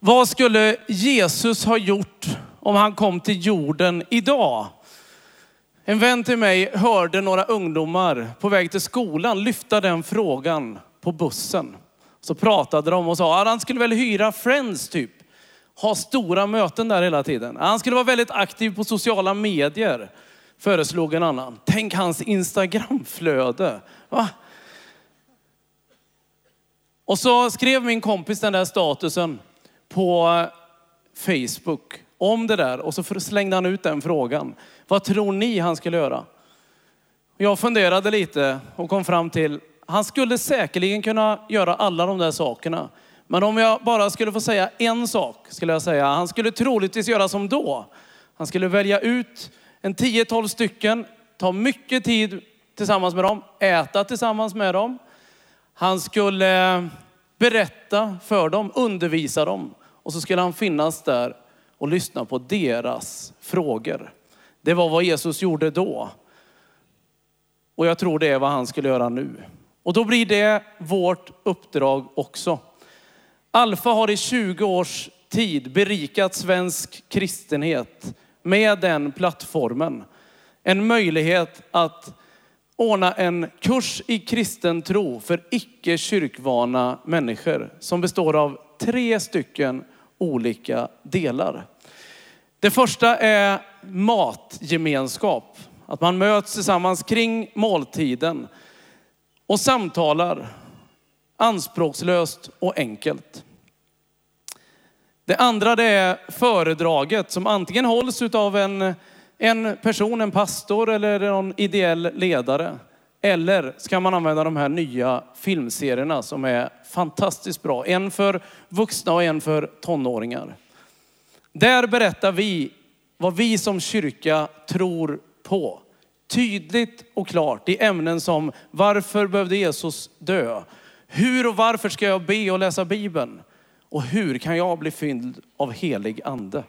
Vad skulle Jesus ha gjort om han kom till jorden idag? En vän till mig hörde några ungdomar på väg till skolan lyfta den frågan på bussen. Så pratade de och sa att han skulle väl hyra Friends typ. Ha stora möten där hela tiden. Han skulle vara väldigt aktiv på sociala medier, föreslog en annan. Tänk hans Instagramflöde. Va? Och så skrev min kompis den där statusen på Facebook om det där och så slängde han ut den frågan. Vad tror ni han skulle göra? Jag funderade lite och kom fram till, han skulle säkerligen kunna göra alla de där sakerna. Men om jag bara skulle få säga en sak, skulle jag säga, han skulle troligtvis göra som då. Han skulle välja ut en 10-12 stycken, ta mycket tid tillsammans med dem, äta tillsammans med dem. Han skulle eh, berätta för dem, undervisa dem och så skulle han finnas där och lyssna på deras frågor. Det var vad Jesus gjorde då. Och jag tror det är vad han skulle göra nu. Och då blir det vårt uppdrag också. Alfa har i 20 års tid berikat svensk kristenhet med den plattformen. En möjlighet att ordna en kurs i kristen tro för icke kyrkvana människor som består av tre stycken olika delar. Det första är matgemenskap. Att man möts tillsammans kring måltiden och samtalar anspråkslöst och enkelt. Det andra det är föredraget som antingen hålls av en, en person, en pastor eller någon ideell ledare. Eller ska man använda de här nya filmserierna som är fantastiskt bra. En för vuxna och en för tonåringar. Där berättar vi vad vi som kyrka tror på. Tydligt och klart i ämnen som varför behövde Jesus dö? Hur och varför ska jag be och läsa Bibeln? Och hur kan jag bli fylld av helig ande?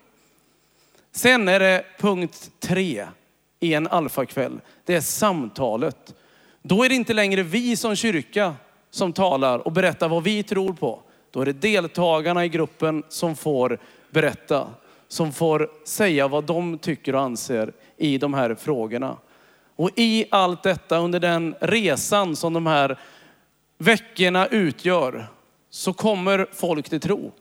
Sen är det punkt tre i en alfakväll. Det är samtalet. Då är det inte längre vi som kyrka som talar och berättar vad vi tror på. Då är det deltagarna i gruppen som får berätta, som får säga vad de tycker och anser i de här frågorna. Och i allt detta, under den resan som de här veckorna utgör, så kommer folk till tro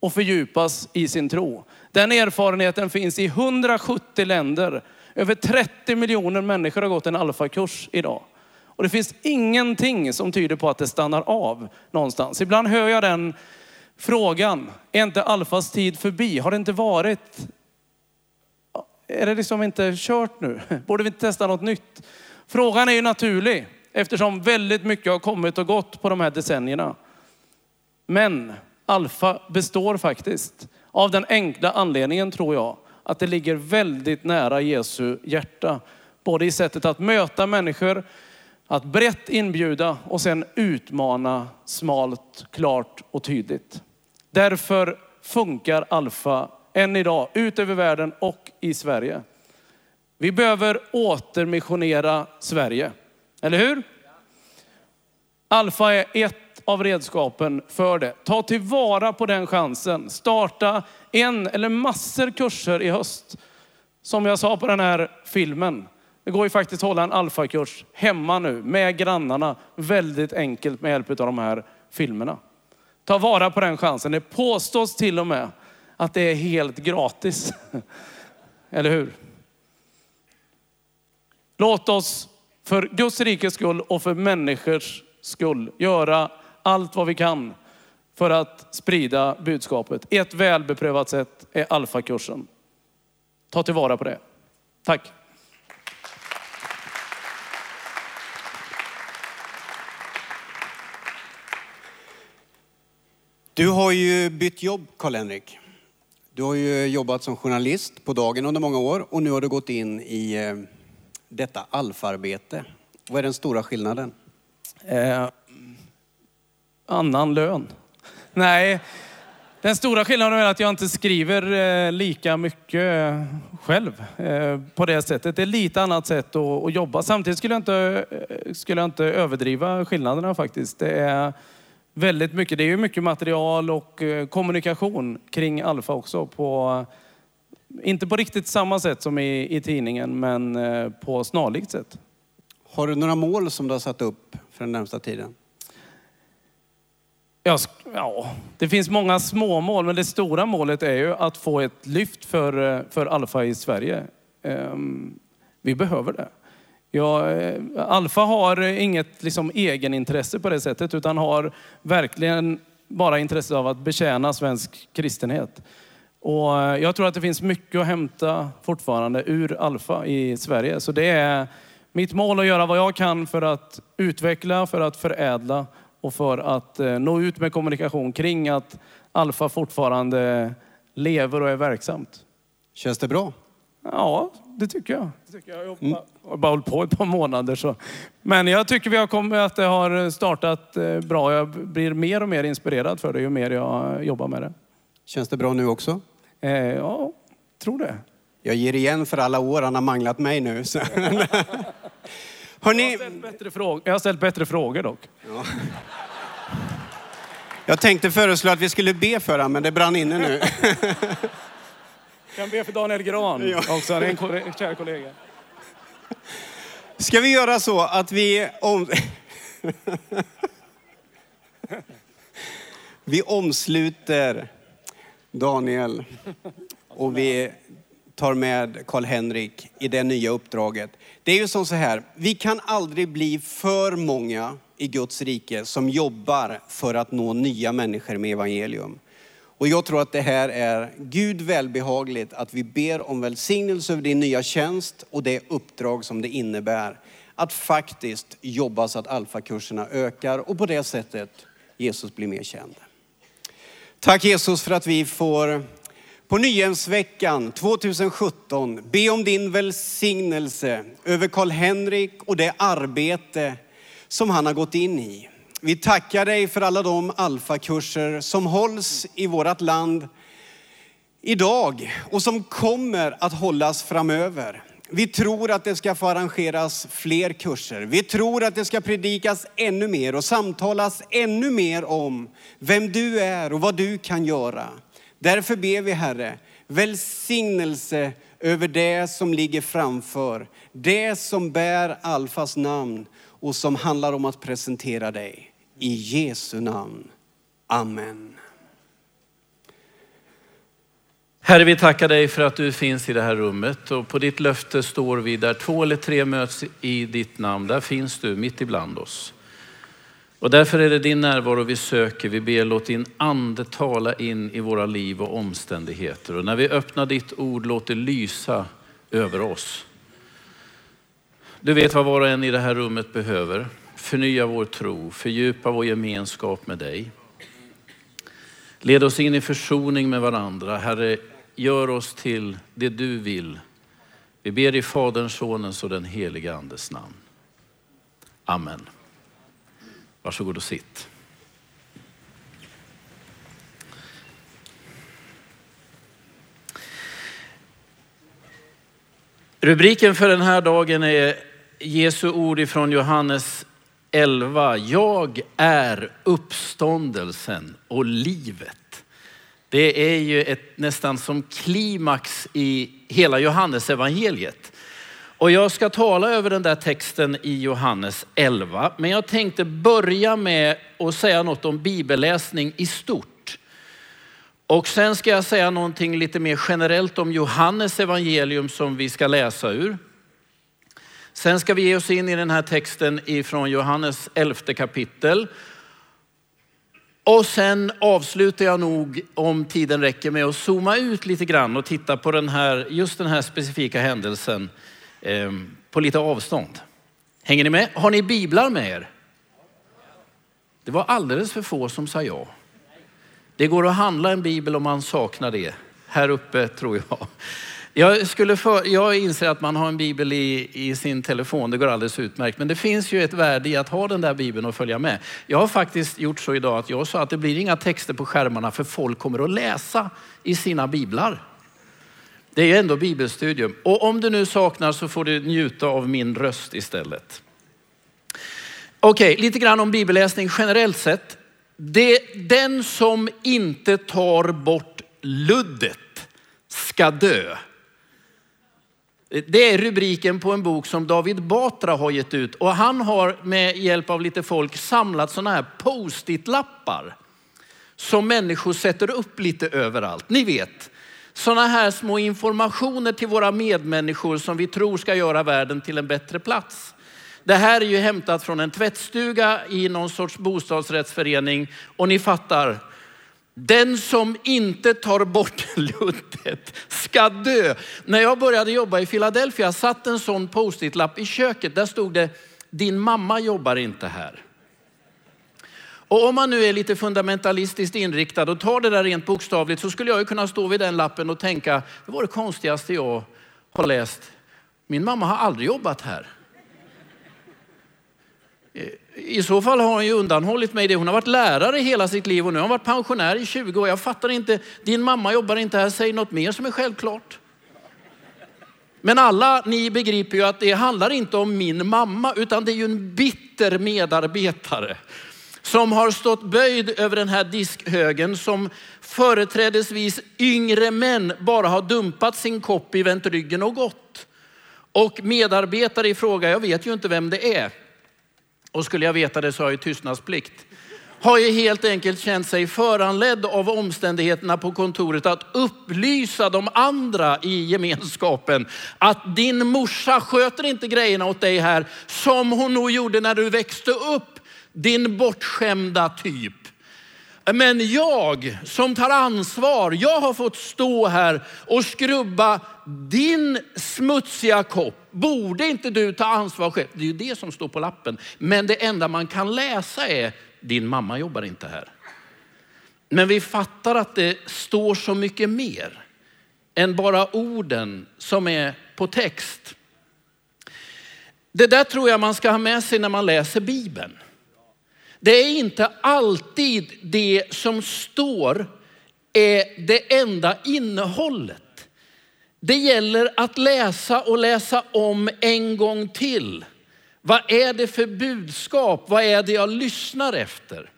och fördjupas i sin tro. Den erfarenheten finns i 170 länder. Över 30 miljoner människor har gått en alfakurs idag. Och det finns ingenting som tyder på att det stannar av någonstans. Ibland hör jag den frågan, är inte alfas tid förbi? Har det inte varit, är det liksom inte kört nu? Borde vi inte testa något nytt? Frågan är ju naturlig eftersom väldigt mycket har kommit och gått på de här decennierna. Men alfa består faktiskt av den enkla anledningen tror jag att det ligger väldigt nära Jesu hjärta. Både i sättet att möta människor, att brett inbjuda och sen utmana smalt, klart och tydligt. Därför funkar Alfa än idag ut över världen och i Sverige. Vi behöver återmissionera Sverige, eller hur? Alfa är ett av redskapen för det. Ta tillvara på den chansen. Starta en eller massor kurser i höst. Som jag sa på den här filmen. Det går ju faktiskt att hålla en alfakurs hemma nu med grannarna. Väldigt enkelt med hjälp av de här filmerna. Ta vara på den chansen. Det påstås till och med att det är helt gratis. Eller hur? Låt oss för Guds rikes skull och för människors skull göra allt vad vi kan för att sprida budskapet. Ett välbeprövat sätt är alfakursen. Ta tillvara på det. Tack. Du har ju bytt jobb, Karl-Henrik. Du har ju jobbat som journalist på dagen under många år och nu har du gått in i eh, detta alfarbete. Vad är den stora skillnaden? Eh, annan lön. Nej, den stora skillnaden är att jag inte skriver eh, lika mycket eh, själv på det sättet. Det är lite annat sätt att, jobba. Samtidigt skulle jag, inte, skulle jag inte överdriva skillnaderna faktiskt. Det är väldigt mycket. Det är ju mycket material och eh, kommunikation kring Alfa också. På, inte på riktigt samma sätt som i, i tidningen, men eh, på snarlikt sätt. Har du några mål som du har satt upp för den närmsta tiden? Ja, ja, det finns många små mål, men det stora målet är ju att få ett lyft för, eh, för Alfa i Sverige. Ehm, Vi behöver det. Ja, eh, Alfa har eh, inget liksom, egenintresse på det sättet, utan har verkligen bara intresse av att betjäna svensk kristenhet. Och eh, jag tror att det finns mycket att hämta fortfarande ur Alfa i Sverige. Så det är mitt mål att göra vad jag kan för att utveckla, för att förädla och för att nå ut med kommunikation kring att Alfa fortfarande lever och är verksamt. Känns det bra? Ja, det tycker jag. Det tycker jag. Jag har bara- hållit på ett par månader. Så. Men jag tycker vi har kommit, att det har startat eh, bra. Jag blir mer och mer inspirerad för det ju mer jag jobbar med det. Känns det bra nu också? Eh, ja, tror det. Jag ger igen för alla år han har manglat mig nu. Så. Jag har, ställt bättre frågor. jag har ställt bättre frågor dock. jag tänkte föreslå att vi skulle be för honom, men det brann inne nu. Kan be för Daniel Gran Ja. också. Han är en kär kollega. Ska vi göra så att vi om... vi omsluter Daniel och vi tar med Karl-Henrik i det nya uppdraget. Det är ju som så här, vi kan aldrig bli för många i Guds rike som jobbar för att nå nya människor med evangelium. Och jag tror att det här är Gud välbehagligt att vi ber om välsignelse över din nya tjänst och det uppdrag som det innebär. Att faktiskt jobba så att alfakurserna ökar och på det sättet Jesus blir mer känd. Tack Jesus för att vi får på Nyhemsveckan 2017 be om din välsignelse över Karl-Henrik och det arbete som han har gått in i. Vi tackar dig för alla de alfakurser som hålls i vårt land idag och som kommer att hållas framöver. Vi tror att det ska få arrangeras fler kurser. Vi tror att det ska predikas ännu mer och samtalas ännu mer om vem du är och vad du kan göra. Därför ber vi Herre, välsignelse över det som ligger framför. Det som bär Alfas namn och som handlar om att presentera dig. I Jesu namn. Amen. Herre, vi tackar dig för att du finns i det här rummet och på ditt löfte står vi där två eller tre möts i ditt namn. Där finns du mitt ibland oss. Och därför är det din närvaro vi söker. Vi ber låt din ande tala in i våra liv och omständigheter. Och när vi öppnar ditt ord, låt det lysa över oss. Du vet vad var och en i det här rummet behöver. Förnya vår tro, fördjupa vår gemenskap med dig. Led oss in i försoning med varandra. Herre, gör oss till det du vill. Vi ber i Faderns, Sonens och den helige Andes namn. Amen. Varsågod och sitt. Rubriken för den här dagen är Jesu ord ifrån Johannes 11. Jag är uppståndelsen och livet. Det är ju ett, nästan som klimax i hela Johannes evangeliet. Och jag ska tala över den där texten i Johannes 11. Men jag tänkte börja med att säga något om bibelläsning i stort. Och sen ska jag säga någonting lite mer generellt om Johannes evangelium som vi ska läsa ur. Sen ska vi ge oss in i den här texten ifrån Johannes 11 kapitel. Och sen avslutar jag nog, om tiden räcker, med att zooma ut lite grann och titta på den här, just den här specifika händelsen eh, på lite avstånd. Hänger ni med? Har ni biblar med er? Det var alldeles för få som sa ja. Det går att handla en bibel om man saknar det. Här uppe tror jag. Jag, skulle för, jag inser att man har en bibel i, i sin telefon, det går alldeles utmärkt. Men det finns ju ett värde i att ha den där bibeln och följa med. Jag har faktiskt gjort så idag att jag sa att det blir inga texter på skärmarna för folk kommer att läsa i sina biblar. Det är ju ändå bibelstudium. Och om du nu saknar så får du njuta av min röst istället. Okej, lite grann om bibelläsning generellt sett. det, den som inte tar bort luddet ska dö. Det är rubriken på en bok som David Batra har gett ut och han har med hjälp av lite folk samlat sådana här post-it-lappar som människor sätter upp lite överallt. Ni vet, sådana här små informationer till våra medmänniskor som vi tror ska göra världen till en bättre plats. Det här är ju hämtat från en tvättstuga i någon sorts bostadsrättsförening och ni fattar, den som inte tar bort luddet ska dö. När jag började jobba i Philadelphia satt en sån post-it-lapp i köket. Där stod det, din mamma jobbar inte här. Och om man nu är lite fundamentalistiskt inriktad och tar det där rent bokstavligt så skulle jag ju kunna stå vid den lappen och tänka, det var det konstigaste jag har läst. Min mamma har aldrig jobbat här. I så fall har hon ju undanhållit mig det. Hon har varit lärare hela sitt liv och nu har hon varit pensionär i 20 år. Jag fattar inte, din mamma jobbar inte här, säg något mer som är självklart. Men alla ni begriper ju att det handlar inte om min mamma utan det är ju en bitter medarbetare som har stått böjd över den här diskhögen som företrädesvis yngre män bara har dumpat sin kopp i, vänt ryggen och gått. Och medarbetare i fråga, jag vet ju inte vem det är, och skulle jag veta det så har jag tystnadsplikt, har ju helt enkelt känt sig föranledd av omständigheterna på kontoret att upplysa de andra i gemenskapen att din morsa sköter inte grejerna åt dig här som hon nog gjorde när du växte upp, din bortskämda typ. Men jag som tar ansvar, jag har fått stå här och skrubba din smutsiga kopp. Borde inte du ta ansvar själv? Det är ju det som står på lappen. Men det enda man kan läsa är, din mamma jobbar inte här. Men vi fattar att det står så mycket mer än bara orden som är på text. Det där tror jag man ska ha med sig när man läser Bibeln. Det är inte alltid det som står är det enda innehållet. Det gäller att läsa och läsa om en gång till. Vad är det för budskap? Vad är det jag lyssnar efter?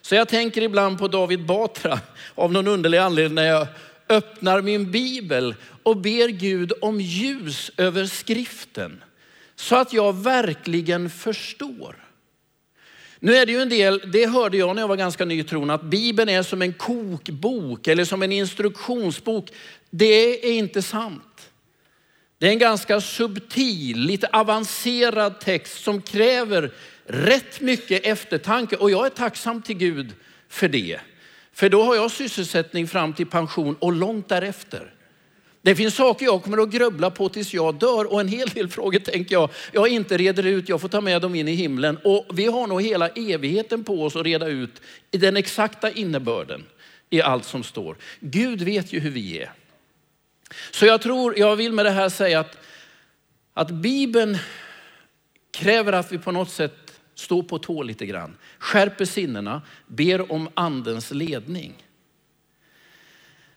Så jag tänker ibland på David Batra av någon underlig anledning när jag öppnar min bibel och ber Gud om ljus över skriften så att jag verkligen förstår. Nu är det ju en del, det hörde jag när jag var ganska ny i tron, att Bibeln är som en kokbok eller som en instruktionsbok. Det är inte sant. Det är en ganska subtil, lite avancerad text som kräver rätt mycket eftertanke och jag är tacksam till Gud för det. För då har jag sysselsättning fram till pension och långt därefter. Det finns saker jag kommer att grubbla på tills jag dör och en hel del frågor tänker jag, jag inte reder ut, jag får ta med dem in i himlen. Och vi har nog hela evigheten på oss att reda ut i den exakta innebörden i allt som står. Gud vet ju hur vi är. Så jag tror, jag vill med det här säga att, att Bibeln kräver att vi på något sätt står på tå lite grann, skärper sinnena, ber om andens ledning.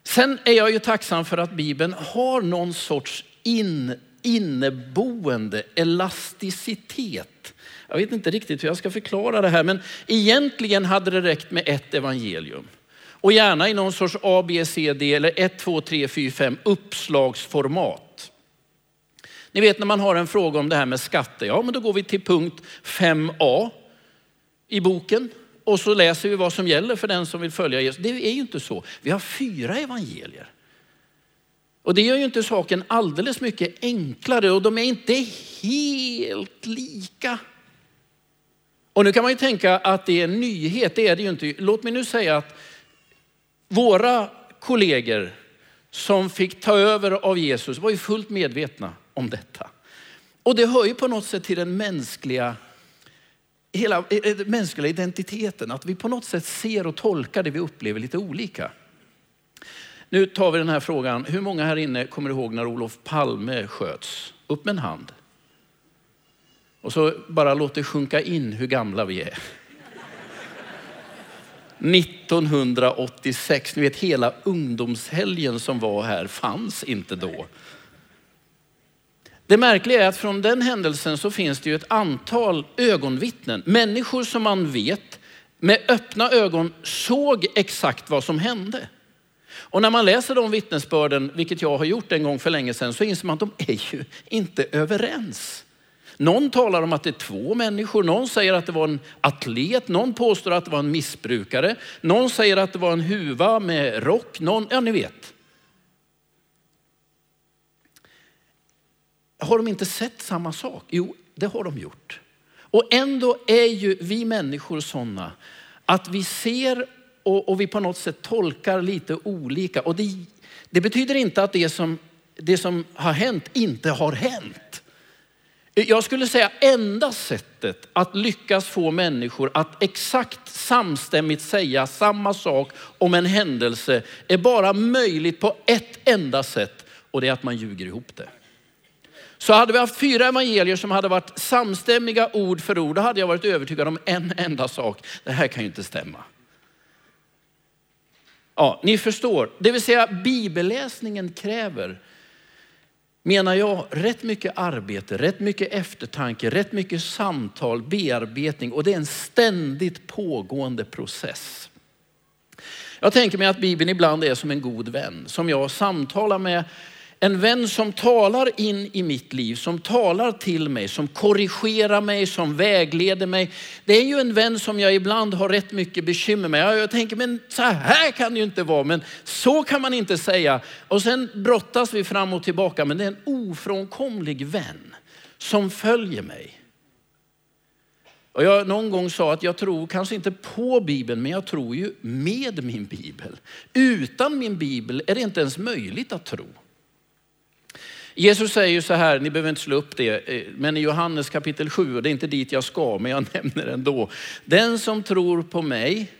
Sen är jag ju tacksam för att Bibeln har någon sorts in, inneboende elasticitet. Jag vet inte riktigt hur jag ska förklara det här, men egentligen hade det räckt med ett evangelium. Och gärna i någon sorts A, B, C, D eller 1, 2, 3, 4, 5 uppslagsformat. Ni vet när man har en fråga om det här med skatter, ja men då går vi till punkt 5a i boken och så läser vi vad som gäller för den som vill följa Jesus. Det är ju inte så. Vi har fyra evangelier. Och det gör ju inte saken alldeles mycket enklare och de är inte helt lika. Och nu kan man ju tänka att det är en nyhet, det är det ju inte. Låt mig nu säga att våra kollegor som fick ta över av Jesus var ju fullt medvetna om detta. Och det hör ju på något sätt till den mänskliga hela eh, eh, mänskliga identiteten, att vi på något sätt ser och tolkar det vi upplever lite olika. Nu tar vi den här frågan, hur många här inne kommer ihåg när Olof Palme sköts? Upp med en hand. Och så bara låt det sjunka in hur gamla vi är. 1986, ni vet hela ungdomshelgen som var här fanns inte då. Det märkliga är att från den händelsen så finns det ju ett antal ögonvittnen. Människor som man vet med öppna ögon såg exakt vad som hände. Och när man läser de vittnesbörden, vilket jag har gjort en gång för länge sedan, så inser man att de är ju inte överens. Någon talar om att det är två människor, någon säger att det var en atlet, någon påstår att det var en missbrukare, någon säger att det var en huva med rock, någon, ja ni vet. Har de inte sett samma sak? Jo, det har de gjort. Och ändå är ju vi människor sådana att vi ser och, och, vi på något sätt tolkar lite olika. Och det, det betyder inte att det som, det som har hänt inte har hänt. Jag skulle säga enda sättet att lyckas få människor att exakt samstämmigt säga samma sak om en händelse är bara möjligt på ett enda sätt och det är att man ljuger ihop det. Så hade vi haft fyra evangelier som hade varit samstämmiga ord för ord, då hade jag varit övertygad om en enda sak. Det här kan ju inte stämma. Ja, ni förstår. Det vill säga bibelläsningen kräver, menar jag, rätt mycket arbete, rätt mycket eftertanke, rätt mycket samtal, bearbetning och det är en ständigt pågående process. Jag tänker mig att Bibeln ibland är som en god vän som jag samtalar med en vän som talar in i mitt liv, som talar till mig, som korrigerar mig, som vägleder mig. Det är ju en vän som jag ibland har rätt mycket bekymmer med. Jag tänker, men så här kan det ju inte vara, men så kan man inte säga. Och sen brottas vi fram och tillbaka, men det är en ofrånkomlig vän som följer mig. Och jag någon gång sa att jag tror kanske inte på Bibeln, men jag tror ju med min Bibel. Utan min Bibel är det inte ens möjligt att tro. Jesus säger ju så här, ni behöver inte slå upp det, eh, men i Johannes kapitel 7, och det är inte dit jag ska, men jag nämner det ändå. Den som tror på mig,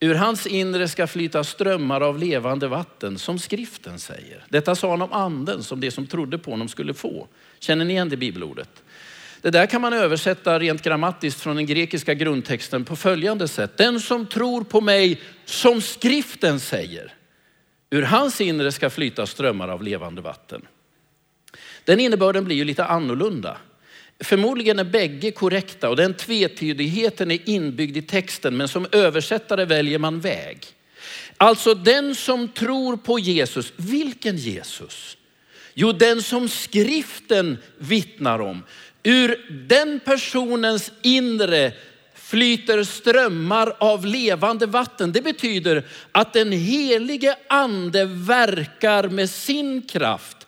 ur hans inre ska flyta strömmar av levande vatten, som skriften säger. Detta sa han om anden, som det som trodde på honom skulle få. Känner ni igen det bibelordet? Det där kan man översätta rent grammatiskt från den grekiska grundtexten på följande sätt. Den som tror på mig, som skriften säger, ur hans inre ska flyta strömmar av levande vatten. Den innebörden blir ju lite annorlunda. Förmodligen är bägge korrekta och den tvetydigheten är inbyggd i texten men som översättare väljer man väg. Alltså den som tror på Jesus, vilken Jesus? Jo, den som skriften vittnar om. Ur den personens inre flyter strömmar av levande vatten. Det betyder att den helige ande verkar med sin kraft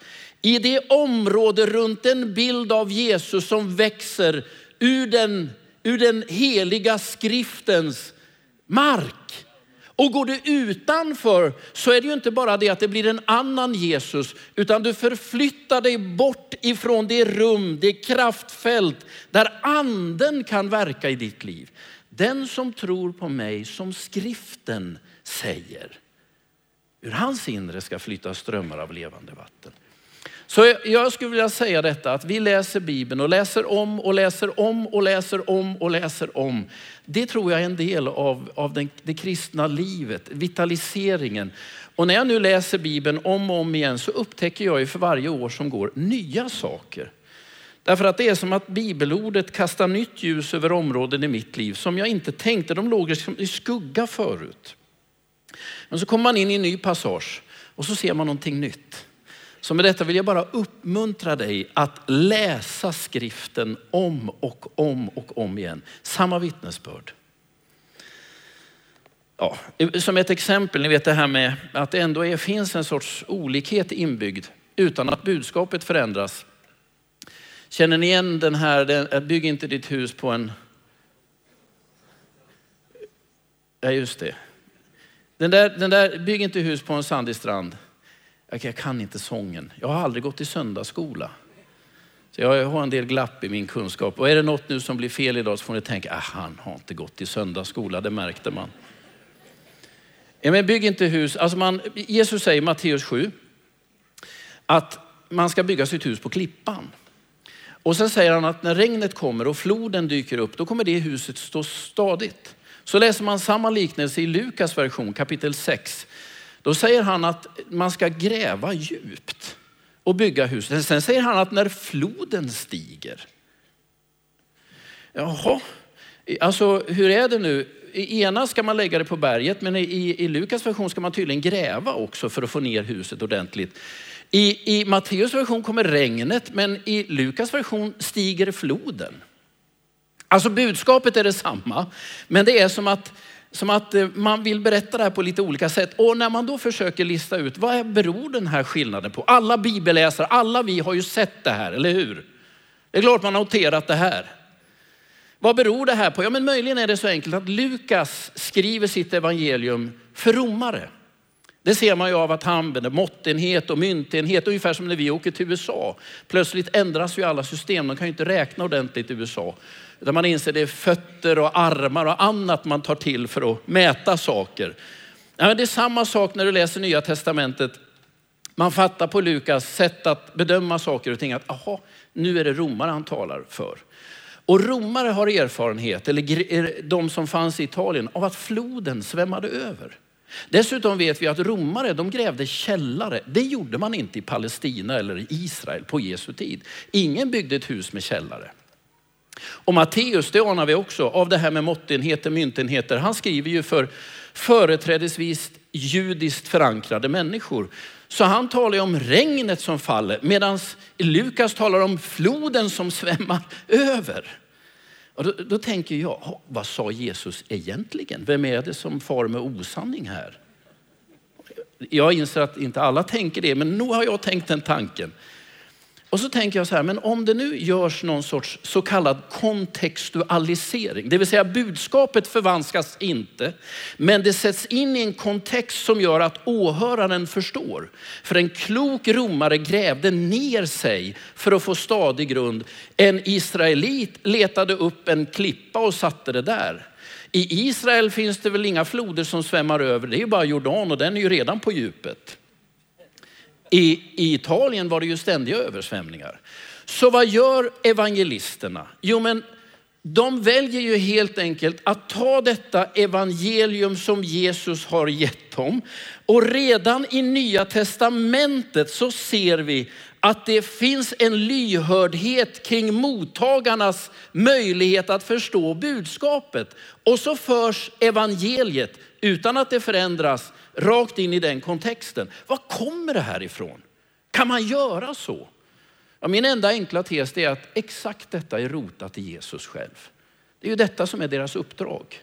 i det område runt en bild av Jesus som växer ur den, ur den heliga skriftens mark. Och går du utanför så är det ju inte bara det att det blir en annan Jesus, utan du förflyttar dig bort ifrån det rum, det kraftfält där anden kan verka i ditt liv. Den som tror på mig som skriften säger, ur hans inre ska flytta strömmar av levande vatten. Så jag skulle vilja säga detta att vi läser Bibeln och läser om och läser om och läser om och läser om. Det tror jag är en del av, av den, det kristna livet, vitaliseringen. Och när jag nu läser Bibeln om och om igen så upptäcker jag ju för varje år som går nya saker. Därför att det är som att bibelordet kastar nytt ljus över områden i mitt liv som jag inte tänkte, de låg liksom i skugga förut. Men så kommer man in i en ny passage och så ser man någonting nytt. Så med detta vill jag bara uppmuntra dig att läsa skriften om och om och om igen. Samma vittnesbörd. Ja, som ett exempel, ni vet det här med att det ändå är, finns en sorts olikhet inbyggd utan att budskapet förändras. Känner ni igen den här, bygg inte ditt hus på en... Ja, just det. Den där, den där, bygg inte hus på en sandig strand. Jag kan inte sången. Jag har aldrig gått i söndagsskola. Så jag har en del glapp i min kunskap. Och är det något nu som blir fel idag så får ni tänka, ah, han har inte gått i söndagsskola, det märkte man. Ja, men bygg inte hus. Alltså man, Jesus säger i Matteus 7 att man ska bygga sitt hus på klippan. Och sen säger han att när regnet kommer och floden dyker upp, då kommer det huset stå stadigt. Så läser man samma liknelse i Lukas version kapitel 6 då säger han att man ska gräva djupt och bygga hus. Sen säger han att när floden stiger. Jaha, alltså hur är det nu? i ena ska man lägga det på berget, men i, i Lukas version ska man tydligen gräva också för att få ner huset ordentligt. I, I Matteus version kommer regnet, men i Lukas version stiger floden. Alltså budskapet är detsamma, men det är som att, som att eh, man vill berätta det här på lite olika sätt. Och när man då försöker lista ut vad beror den här skillnaden på? Alla bibelläsare, alla vi har ju sett det här, eller hur? Det är klart man har noterat det här. Vad beror det här på? Ja, men möjligen är det så enkelt att Lukas skriver sitt evangelium för romare. Det ser man ju av att han använder måttenhet och myntenhet, ungefär som när vi åker till USA. Plötsligt ändras ju alla system, de kan ju inte räkna ordentligt i USA. Utan man inser det är fötter och armar och annat man tar till för att mäta saker. Ja, det är samma sak när du läser Nya Testamentet. Man fattar på Lukas sätt att bedöma saker och ting att aha, nu är det romare han talar för. Och romare har erfarenhet, eller de som fanns i Italien, av att floden svämmade över. Dessutom vet vi att romare de grävde källare. Det gjorde man inte i Palestina eller i Israel på Jesu tid. Ingen byggde ett hus med källare. Och Matteus, det anar vi också, av det här med måttenheter, myntenheter. Han skriver ju för företrädesvis judiskt förankrade människor. Så han talar om regnet som faller medan Lukas talar om floden som svämmar över. Och då, då, tänker jag, vad sa Jesus egentligen? Vem är det som far med osanning här? Jag inser att inte alla tänker det, men nog har jag tänkt den tanken. Och så tänker jag så här, men om det nu görs någon sorts så kallad kontextualisering, det vill säga budskapet förvanskas inte, men det sätts in i en kontext som gör att åhöraren förstår. För en klok romare grävde ner sig för att få stadig grund. En israelit letade upp en klippa och satte det där. I Israel finns det väl inga floder som svämmar över, det är bara Jordan och den är ju redan på djupet. I, I Italien var det ju ständiga översvämningar. Så vad gör evangelisterna? Jo, men de väljer ju helt enkelt att ta detta evangelium som Jesus har gett dem. Och redan i nya testamentet så ser vi att det finns en lyhördhet kring mottagarnas möjlighet att förstå budskapet. Och så förs evangeliet utan att det förändras rakt in i den kontexten. Var kommer det här ifrån? Kan man göra så? Ja, min enda enkla tes är att exakt detta är rotat i Jesus själv. Det är ju detta som är deras uppdrag.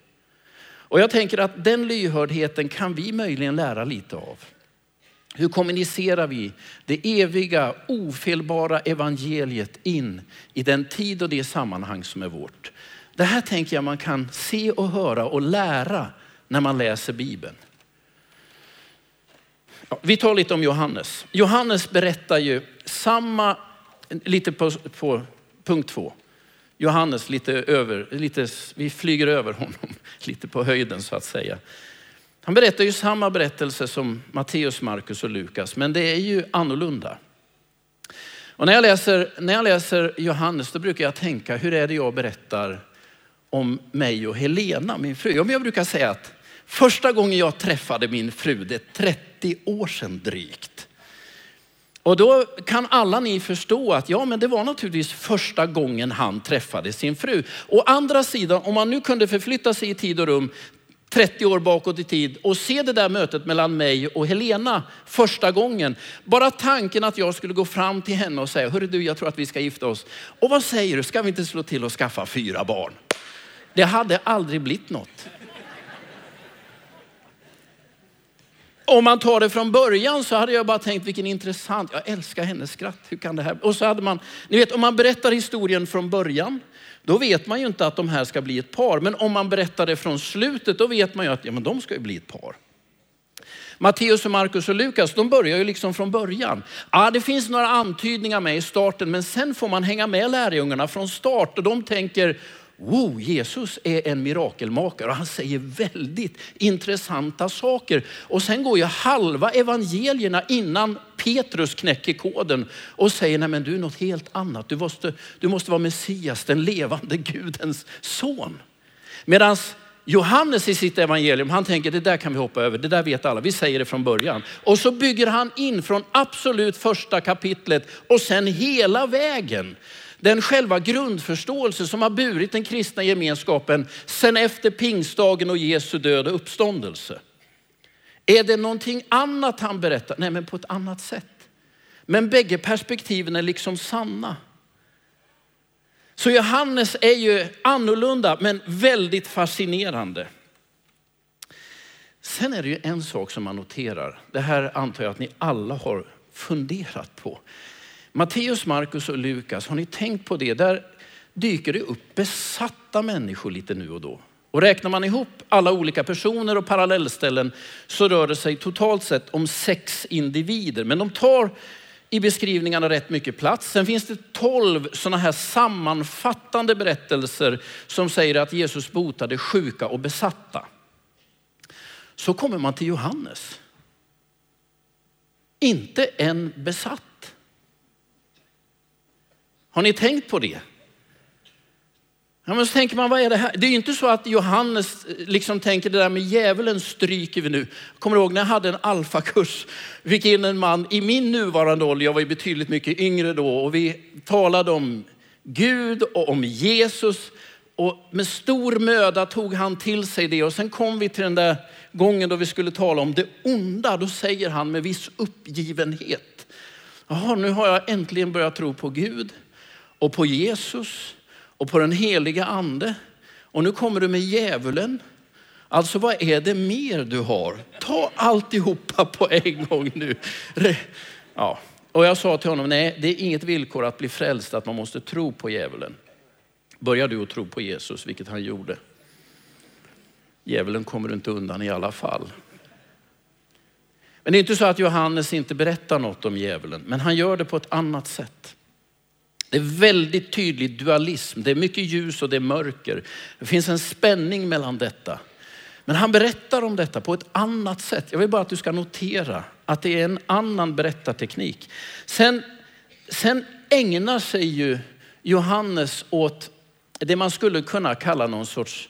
Och jag tänker att den lyhördheten kan vi möjligen lära lite av. Hur kommunicerar vi det eviga, ofelbara evangeliet in i den tid och det sammanhang som är vårt? Det här tänker jag man kan se och höra och lära när man läser Bibeln. Ja, vi tar lite om Johannes. Johannes berättar ju samma, lite på, på punkt två. Johannes lite över, lite, vi flyger över honom lite på höjden så att säga. Han berättar ju samma berättelse som Matteus, Markus och Lukas, men det är ju annorlunda. Och när jag, läser, när jag läser Johannes då brukar jag tänka, hur är det jag berättar om mig och Helena, min fru? Jag brukar säga att första gången jag träffade min fru, det är 30 år sedan drygt. Och då kan alla ni förstå att ja, men det var naturligtvis första gången han träffade sin fru. Å andra sidan, om man nu kunde förflytta sig i tid och rum 30 år bakåt i tid och se det där mötet mellan mig och Helena första gången. Bara tanken att jag skulle gå fram till henne och säga, hörru du, jag tror att vi ska gifta oss. Och vad säger du, ska vi inte slå till och skaffa fyra barn? Det hade aldrig blivit något. Om man tar det från början så hade jag bara tänkt vilken intressant, jag älskar hennes skratt. Hur kan det här? Och så hade man, ni vet om man berättar historien från början, då vet man ju inte att de här ska bli ett par. Men om man berättar det från slutet, då vet man ju att ja, men de ska ju bli ett par. Matteus, Markus och Lukas, de börjar ju liksom från början. Ja, det finns några antydningar med i starten, men sen får man hänga med lärjungarna från start och de tänker, wow, Jesus är en mirakelmakare och han säger väldigt intressanta saker. Och sen går ju halva evangelierna innan Petrus knäcker koden och säger, nej men du är något helt annat. Du måste, du måste vara Messias, den levande Gudens son. Medan Johannes i sitt evangelium, han tänker det där kan vi hoppa över, det där vet alla, vi säger det från början. Och så bygger han in från absolut första kapitlet och sen hela vägen den själva grundförståelse som har burit den kristna gemenskapen sen efter pingstdagen och Jesu död och uppståndelse. Är det någonting annat han berättar? Nej, men på ett annat sätt. Men bägge perspektiven är liksom sanna. Så Johannes är ju annorlunda men väldigt fascinerande. Sen är det ju en sak som man noterar. Det här antar jag att ni alla har funderat på. Matteus, Markus och Lukas, har ni tänkt på det? Där dyker det upp besatta människor lite nu och då. Och räknar man ihop alla olika personer och parallellställen så rör det sig totalt sett om sex individer. Men de tar i beskrivningarna rätt mycket plats. Sen finns det tolv sådana här sammanfattande berättelser som säger att Jesus botade sjuka och besatta. Så kommer man till Johannes. Inte en besatt. Har ni tänkt på det? Ja, men så tänker man, vad är det här? Det är ju inte så att Johannes eh, liksom tänker det där med djävulen stryker vi nu. Kommer du ihåg när jag hade en alfakurs, fick in en man i min nuvarande ålder, jag var ju betydligt mycket yngre då, och vi talade om Gud och om Jesus. Och med stor möda tog han till sig det och sen kom vi till den där gången då vi skulle tala om det onda. Då säger han med viss uppgivenhet. Jaha, nu har jag äntligen börjat tro på Gud och på Jesus och på den heliga ande. Och nu kommer du med djävulen. Alltså vad är det mer du har? Ta alltihopa på en gång nu. Ja. Och jag sa till honom, nej det är inget villkor att bli frälst att man måste tro på djävulen. Börjar du att tro på Jesus, vilket han gjorde. Djävulen kommer du inte undan i alla fall. Men det är inte så att Johannes inte berättar något om djävulen, men han gör det på ett annat sätt. Det är väldigt tydlig dualism. Det är mycket ljus och det är mörker. Det finns en spänning mellan detta. Men han berättar om detta på ett annat sätt. Jag vill bara att du ska notera att det är en annan berättarteknik. Sen, sen ägnar sig ju Johannes åt det man skulle kunna kalla någon sorts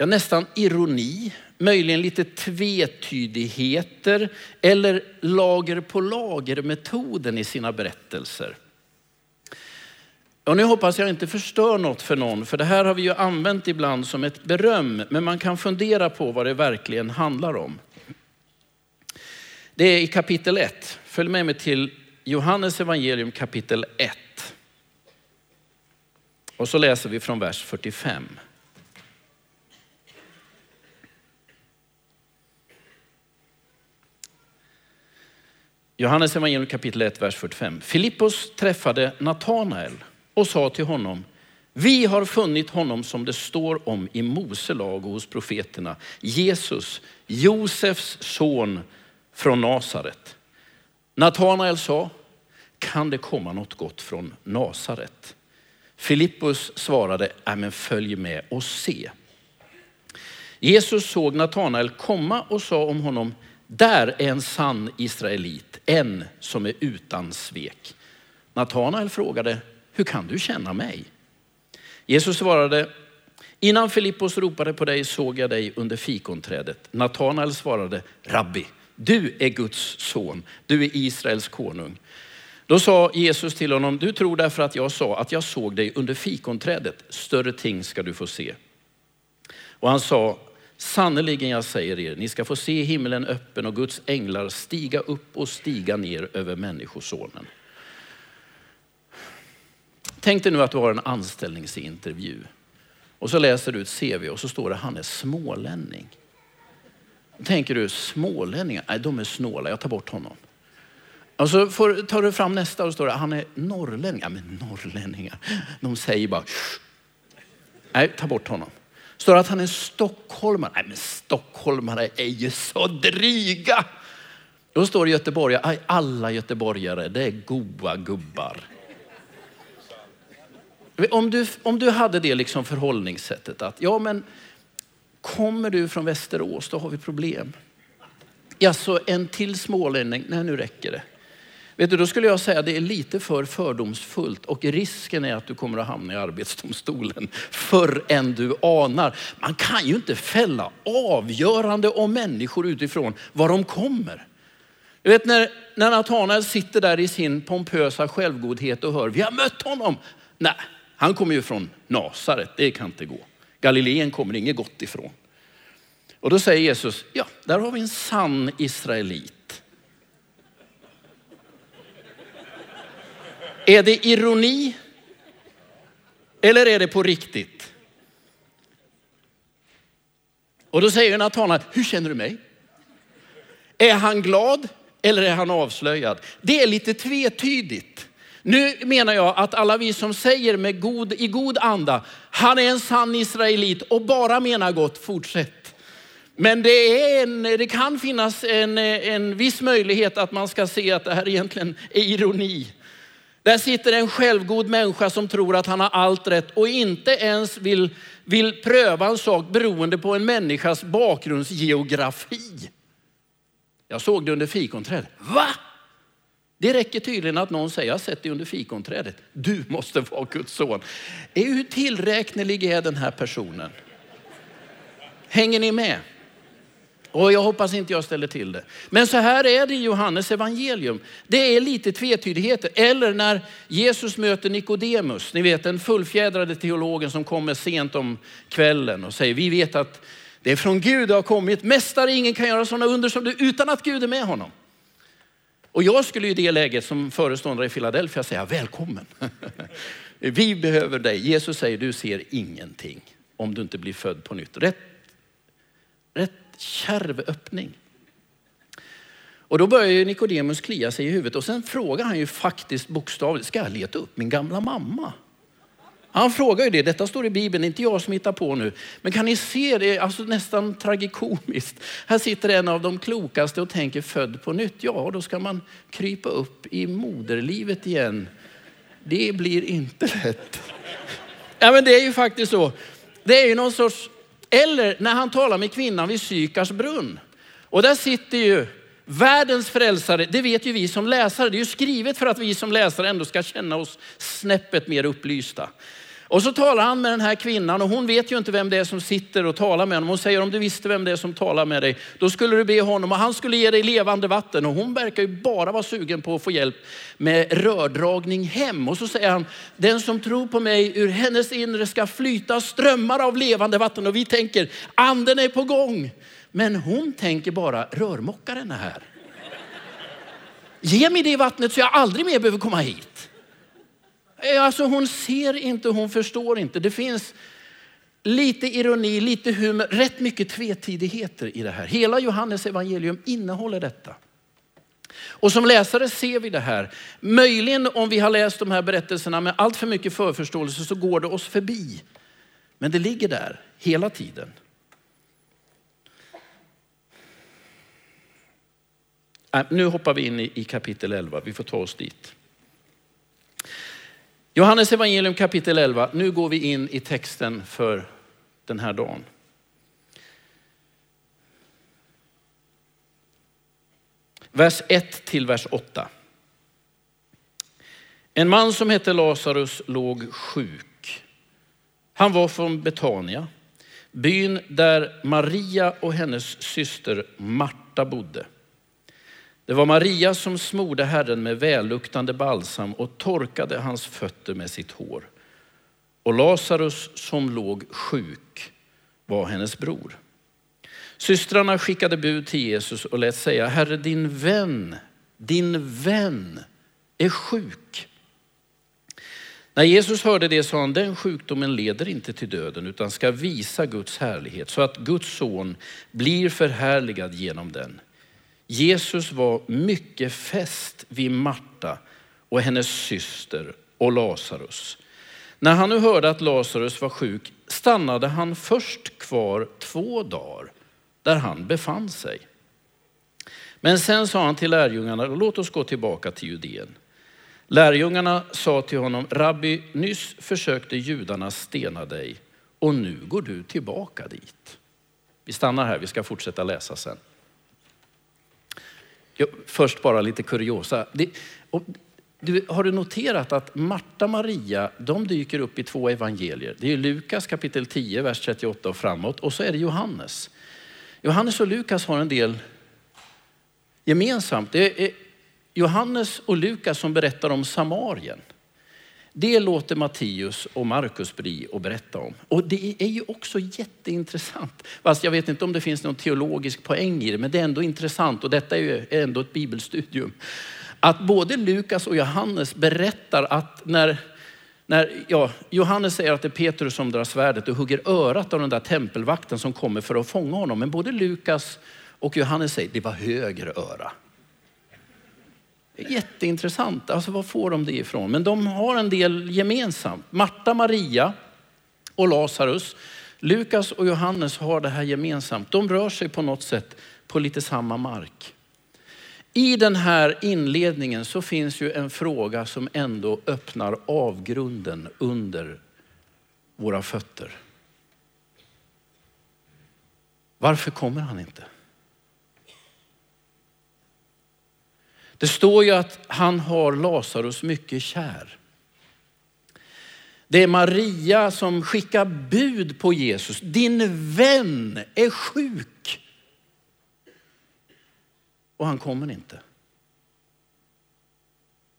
ja, nästan ironi, möjligen lite tvetydigheter eller lager på lager metoden i sina berättelser. Och nu hoppas jag inte förstör något för någon, för det här har vi ju använt ibland som ett beröm, men man kan fundera på vad det verkligen handlar om. Det är i kapitel 1. Följ med mig till Johannes evangelium kapitel 1. Och så läser vi från vers 45. Johannes evangelium kapitel 1, vers 45. Filippos träffade Natanael och sa till honom, vi har funnit honom som det står om i Mose lag och hos profeterna, Jesus, Josefs son från Nasaret. Natanael sa, kan det komma något gott från Nasaret? Filippus svarade, äh, men följ med och se. Jesus såg Natanael komma och sa om honom, där är en sann israelit, en som är utan svek. Natanael frågade, hur kan du känna mig? Jesus svarade, innan Filippos ropade på dig såg jag dig under fikonträdet. Natanael svarade, Rabbi, du är Guds son, du är Israels konung. Då sa Jesus till honom, du tror därför att jag sa att jag såg dig under fikonträdet. Större ting ska du få se. Och han sa, sannerligen jag säger er, ni ska få se himlen öppen och Guds änglar stiga upp och stiga ner över människosonen. Tänk dig nu att du har en anställningsintervju och så läser du ett CV och så står det han är smålänning. Tänker du smålänningar? Nej, de är snåla. Jag tar bort honom. Och så får, tar du fram nästa och står det han är norrlänning. Ja, men norrlänningar, de säger bara Nej, ta bort honom. Står det att han är stockholmare? Nej, men stockholmare är ju så dryga. Då står det göteborgare. Alla göteborgare, det är goa gubbar. Om du, om du hade det liksom förhållningssättet att, ja men kommer du från Västerås, då har vi problem. Ja, så en till smålänning, nej nu räcker det. Vet du, då skulle jag säga att det är lite för fördomsfullt och risken är att du kommer att hamna i arbetsdomstolen förr än du anar. Man kan ju inte fälla avgörande om människor utifrån var de kommer. Du vet när, när Natanael sitter där i sin pompösa självgodhet och hör, vi har mött honom. Nej, han kommer ju från Nasaret, det kan inte gå. Galileen kommer inget gott ifrån. Och då säger Jesus, ja, där har vi en sann israelit. Är det ironi? Eller är det på riktigt? Och då säger Natanael, hur känner du mig? Är han glad eller är han avslöjad? Det är lite tvetydigt. Nu menar jag att alla vi som säger med god, i god anda, han är en sann israelit och bara menar gott, fortsätt. Men det, är en, det kan finnas en, en viss möjlighet att man ska se att det här egentligen är ironi. Där sitter en självgod människa som tror att han har allt rätt och inte ens vill, vill pröva en sak beroende på en människas bakgrundsgeografi. Jag såg det under fikonträdet. Va? Det räcker tydligen att någon säger, jag har sett dig under fikonträdet. Du måste vara Guds son. Hur tillräknelig är den här personen? Hänger ni med? Och jag hoppas inte jag ställer till det. Men så här är det i Johannes evangelium. Det är lite tvetydigheter. Eller när Jesus möter Nikodemus, ni vet den fullfjädrade teologen som kommer sent om kvällen och säger, vi vet att det är från Gud det har kommit. Mästare, ingen kan göra sådana under som du utan att Gud är med honom. Och jag skulle i det läget som föreståndare i Philadelphia säga välkommen. Vi behöver dig. Jesus säger du ser ingenting om du inte blir född på nytt. Rätt, rätt kärv öppning. Och då börjar ju Nikodemus klia sig i huvudet och sen frågar han ju faktiskt bokstavligt, ska jag leta upp min gamla mamma? Han frågar ju det, detta står i Bibeln, inte jag som hittar på nu. Men kan ni se det, alltså nästan tragikomiskt. Här sitter en av de klokaste och tänker född på nytt. Ja, då ska man krypa upp i moderlivet igen. Det blir inte lätt. Ja, men det är ju faktiskt så. Det är ju någon sorts, eller när han talar med kvinnan vid Sykars brunn. Och där sitter ju Världens frälsare, det vet ju vi som läsare. Det är ju skrivet för att vi som läsare ändå ska känna oss snäppet mer upplysta. Och så talar han med den här kvinnan och hon vet ju inte vem det är som sitter och talar med honom. Hon säger om du visste vem det är som talar med dig, då skulle du be honom och han skulle ge dig levande vatten. Och hon verkar ju bara vara sugen på att få hjälp med rördragning hem. Och så säger han, den som tror på mig, ur hennes inre ska flyta strömmar av levande vatten. Och vi tänker, anden är på gång. Men hon tänker bara, rörmokaren är här. Ge mig det vattnet så jag aldrig mer behöver komma hit. Eh, alltså hon ser inte, hon förstår inte. Det finns lite ironi, lite humor, rätt mycket tvetidigheter i det här. Hela Johannes evangelium innehåller detta. Och som läsare ser vi det här. Möjligen om vi har läst de här berättelserna med allt för mycket förförståelse så går det oss förbi. Men det ligger där hela tiden. Äh, nu hoppar vi in i kapitel 11, vi får ta oss dit. Johannes evangelium kapitel 11. Nu går vi in i texten för den här dagen. Vers 1 till vers 8. En man som hette Lazarus låg sjuk. Han var från Betania, byn där Maria och hennes syster Marta bodde. Det var Maria som smorde Herren med välluktande balsam och torkade hans fötter med sitt hår. Och Lazarus som låg sjuk var hennes bror. Systrarna skickade bud till Jesus och lät säga, Herre din vän, din vän är sjuk. När Jesus hörde det sa han, den sjukdomen leder inte till döden utan ska visa Guds härlighet så att Guds son blir förhärligad genom den. Jesus var mycket fäst vid Marta och hennes syster och Lazarus. När han nu hörde att Lazarus var sjuk stannade han först kvar två dagar där han befann sig. Men sen sa han till lärjungarna, låt oss gå tillbaka till Judeen. Lärjungarna sa till honom, Rabbi, nyss försökte judarna stena dig och nu går du tillbaka dit. Vi stannar här, vi ska fortsätta läsa sen. Först bara lite kuriosa. Det, du, har du noterat att Marta och Maria, de dyker upp i två evangelier. Det är Lukas kapitel 10, vers 38 och framåt och så är det Johannes. Johannes och Lukas har en del gemensamt. Det är Johannes och Lukas som berättar om Samarien. Det låter Matteus och Markus bli att berätta om. Och det är ju också jätteintressant. Fast jag vet inte om det finns någon teologisk poäng i det, men det är ändå intressant. Och detta är ju ändå ett bibelstudium. Att både Lukas och Johannes berättar att när, när ja, Johannes säger att det är Petrus som drar svärdet och hugger örat av den där tempelvakten som kommer för att fånga honom. Men både Lukas och Johannes säger det var höger öra. Jätteintressant. Alltså var får de det ifrån? Men de har en del gemensamt. Marta, Maria och Lazarus. Lukas och Johannes har det här gemensamt. De rör sig på något sätt på lite samma mark. I den här inledningen så finns ju en fråga som ändå öppnar avgrunden under våra fötter. Varför kommer han inte? Det står ju att han har Lazarus mycket kär. Det är Maria som skickar bud på Jesus. Din vän är sjuk. Och han kommer inte.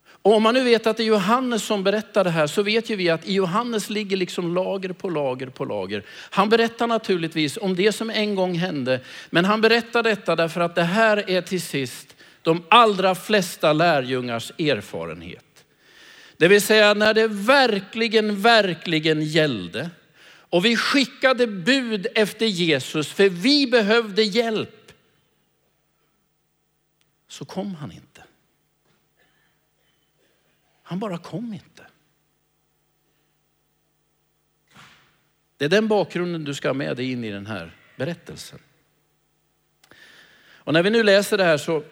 Och om man nu vet att det är Johannes som berättar det här så vet ju vi att i Johannes ligger liksom lager på lager på lager. Han berättar naturligtvis om det som en gång hände, men han berättar detta därför att det här är till sist de allra flesta lärjungars erfarenhet. Det vill säga när det verkligen, verkligen gällde och vi skickade bud efter Jesus för vi behövde hjälp. Så kom han inte. Han bara kom inte. Det är den bakgrunden du ska ha med dig in i den här berättelsen. Och när vi nu läser det här så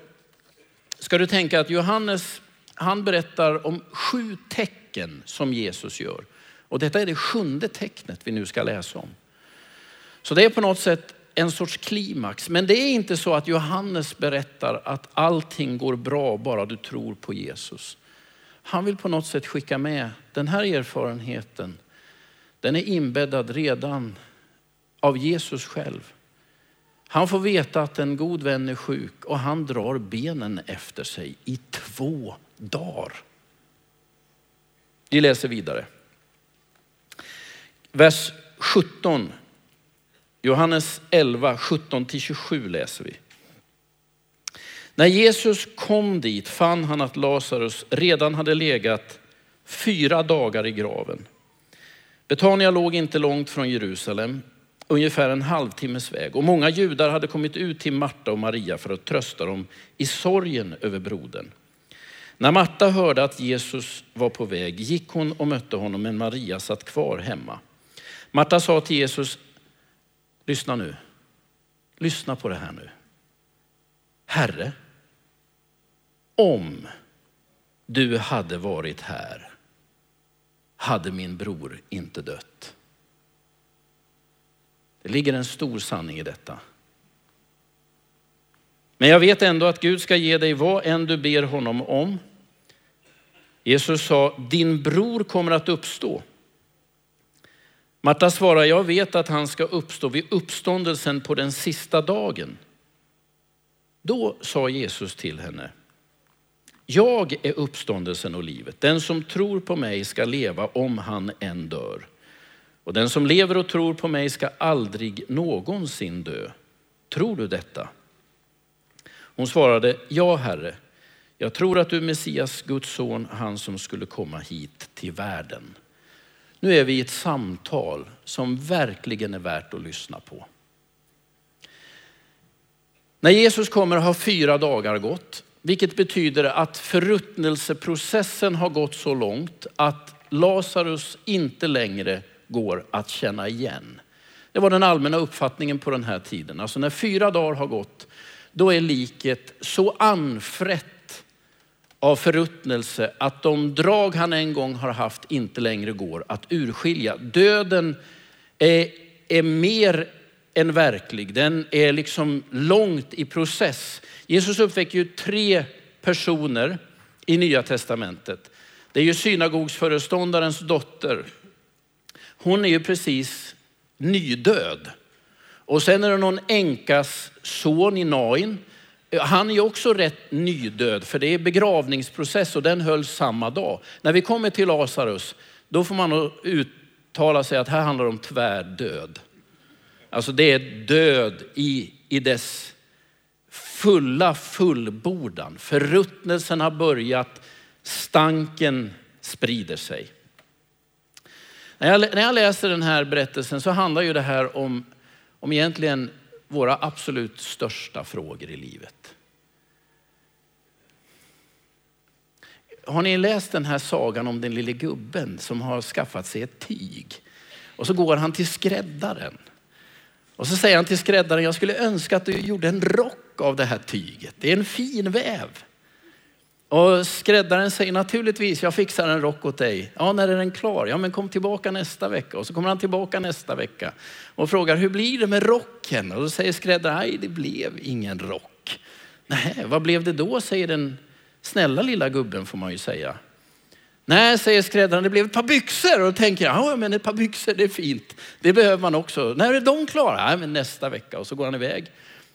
ska du tänka att Johannes, han berättar om sju tecken som Jesus gör. Och detta är det sjunde tecknet vi nu ska läsa om. Så det är på något sätt en sorts klimax. Men det är inte så att Johannes berättar att allting går bra bara du tror på Jesus. Han vill på något sätt skicka med den här erfarenheten. Den är inbäddad redan av Jesus själv. Han får veta att en god vän är sjuk och han drar benen efter sig i två dagar. Vi läser vidare. Vers 17. Johannes 11, 17-27 läser vi. När Jesus kom dit fann han att Lazarus redan hade legat fyra dagar i graven. Betania låg inte långt från Jerusalem ungefär en halvtimmes väg. Och många judar hade kommit ut till Marta och Maria för att trösta dem i sorgen över brodern. När Marta hörde att Jesus var på väg gick hon och mötte honom, men Maria satt kvar hemma. Marta sa till Jesus, lyssna nu, lyssna på det här nu. Herre, om du hade varit här hade min bror inte dött. Det ligger en stor sanning i detta. Men jag vet ändå att Gud ska ge dig vad än du ber honom om. Jesus sa, din bror kommer att uppstå. Marta svarar, jag vet att han ska uppstå vid uppståndelsen på den sista dagen. Då sa Jesus till henne, jag är uppståndelsen och livet. Den som tror på mig ska leva om han än dör. Och den som lever och tror på mig ska aldrig någonsin dö. Tror du detta? Hon svarade, ja Herre, jag tror att du är Messias, Guds son, han som skulle komma hit till världen. Nu är vi i ett samtal som verkligen är värt att lyssna på. När Jesus kommer har fyra dagar gått, vilket betyder att förruttnelseprocessen har gått så långt att Lazarus inte längre går att känna igen. Det var den allmänna uppfattningen på den här tiden. Alltså när fyra dagar har gått, då är liket så anfrätt av förruttnelse att de drag han en gång har haft inte längre går att urskilja. Döden är, är mer än verklig. Den är liksom långt i process. Jesus uppväcker ju tre personer i Nya Testamentet. Det är ju synagogsföreståndarens dotter hon är ju precis nydöd. Och sen är det någon änkas son i Nain Han är också rätt nydöd för det är begravningsprocess och den hölls samma dag. När vi kommer till Lazarus, då får man uttala sig att här handlar det om tvärdöd. Alltså det är död i, i dess fulla fullbordan. Förruttnelsen har börjat, stanken sprider sig. När jag, när jag läser den här berättelsen så handlar ju det här om, om egentligen våra absolut största frågor i livet. Har ni läst den här sagan om den lille gubben som har skaffat sig ett tyg? Och så går han till skräddaren. Och så säger han till skräddaren, jag skulle önska att du gjorde en rock av det här tyget. Det är en fin väv. Och skräddaren säger naturligtvis, jag fixar en rock åt dig. Ja, när är den klar? Ja, men kom tillbaka nästa vecka. Och så kommer han tillbaka nästa vecka och frågar, hur blir det med rocken? Och då säger skräddaren, nej det blev ingen rock. Nej, vad blev det då? säger den snälla lilla gubben får man ju säga. Nej, säger skräddaren, det blev ett par byxor. Och då tänker jag, ja men ett par byxor det är fint. Det behöver man också. När är de klara? Nej, men nästa vecka. Och så går han iväg.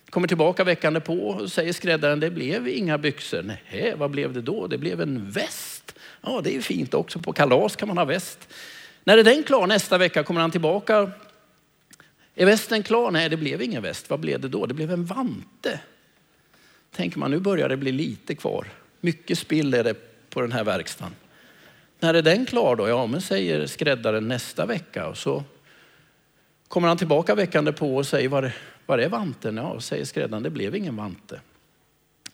Kommer tillbaka veckan på och säger skräddaren, det blev inga byxor. Nej, vad blev det då? Det blev en väst. Ja, det är fint också. På kalas kan man ha väst. När är den klar? Nästa vecka kommer han tillbaka. Är västen klar? Nej, det blev ingen väst. Vad blev det då? Det blev en vante. Tänker man, nu börjar det bli lite kvar. Mycket spill är det på den här verkstaden. När är den klar då? Ja, men säger skräddaren nästa vecka. Och så kommer han tillbaka veckan på och säger, var var är vanten? Ja, säger skräddaren, det blev ingen vante.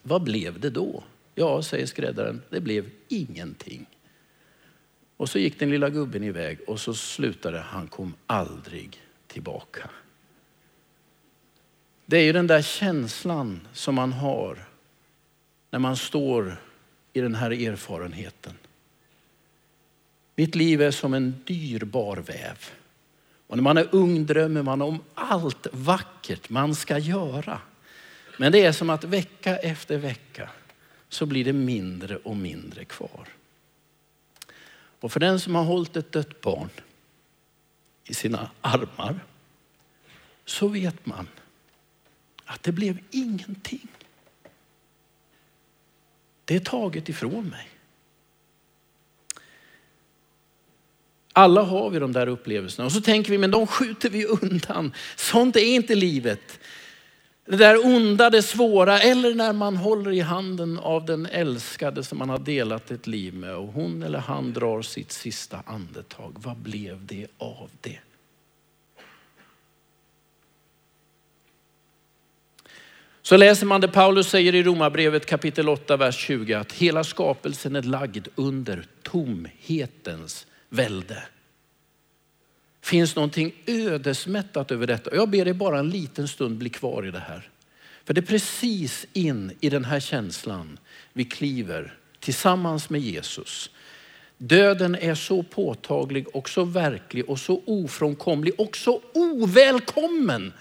Vad blev det då? Ja, säger skräddaren, det blev ingenting. Och så gick den lilla gubben iväg och så slutade han kom aldrig tillbaka. Det är ju den där känslan som man har när man står i den här erfarenheten. Mitt liv är som en dyrbar väv. Och när man är ung drömmer man om allt vackert man ska göra. Men det är som att vecka efter vecka så blir det mindre och mindre kvar. Och för den som har hållit ett dött barn i sina armar så vet man att det blev ingenting. Det är taget ifrån mig. Alla har vi de där upplevelserna och så tänker vi, men de skjuter vi undan. Sånt är inte livet. Det där onda, det svåra eller när man håller i handen av den älskade som man har delat ett liv med och hon eller han drar sitt sista andetag. Vad blev det av det? Så läser man det Paulus säger i Romarbrevet kapitel 8, vers 20 att hela skapelsen är lagd under tomhetens välde. Finns någonting ödesmättat över detta. Jag ber dig bara en liten stund bli kvar i det här. För det är precis in i den här känslan vi kliver tillsammans med Jesus. Döden är så påtaglig och så verklig och så ofrånkomlig och så ovälkommen.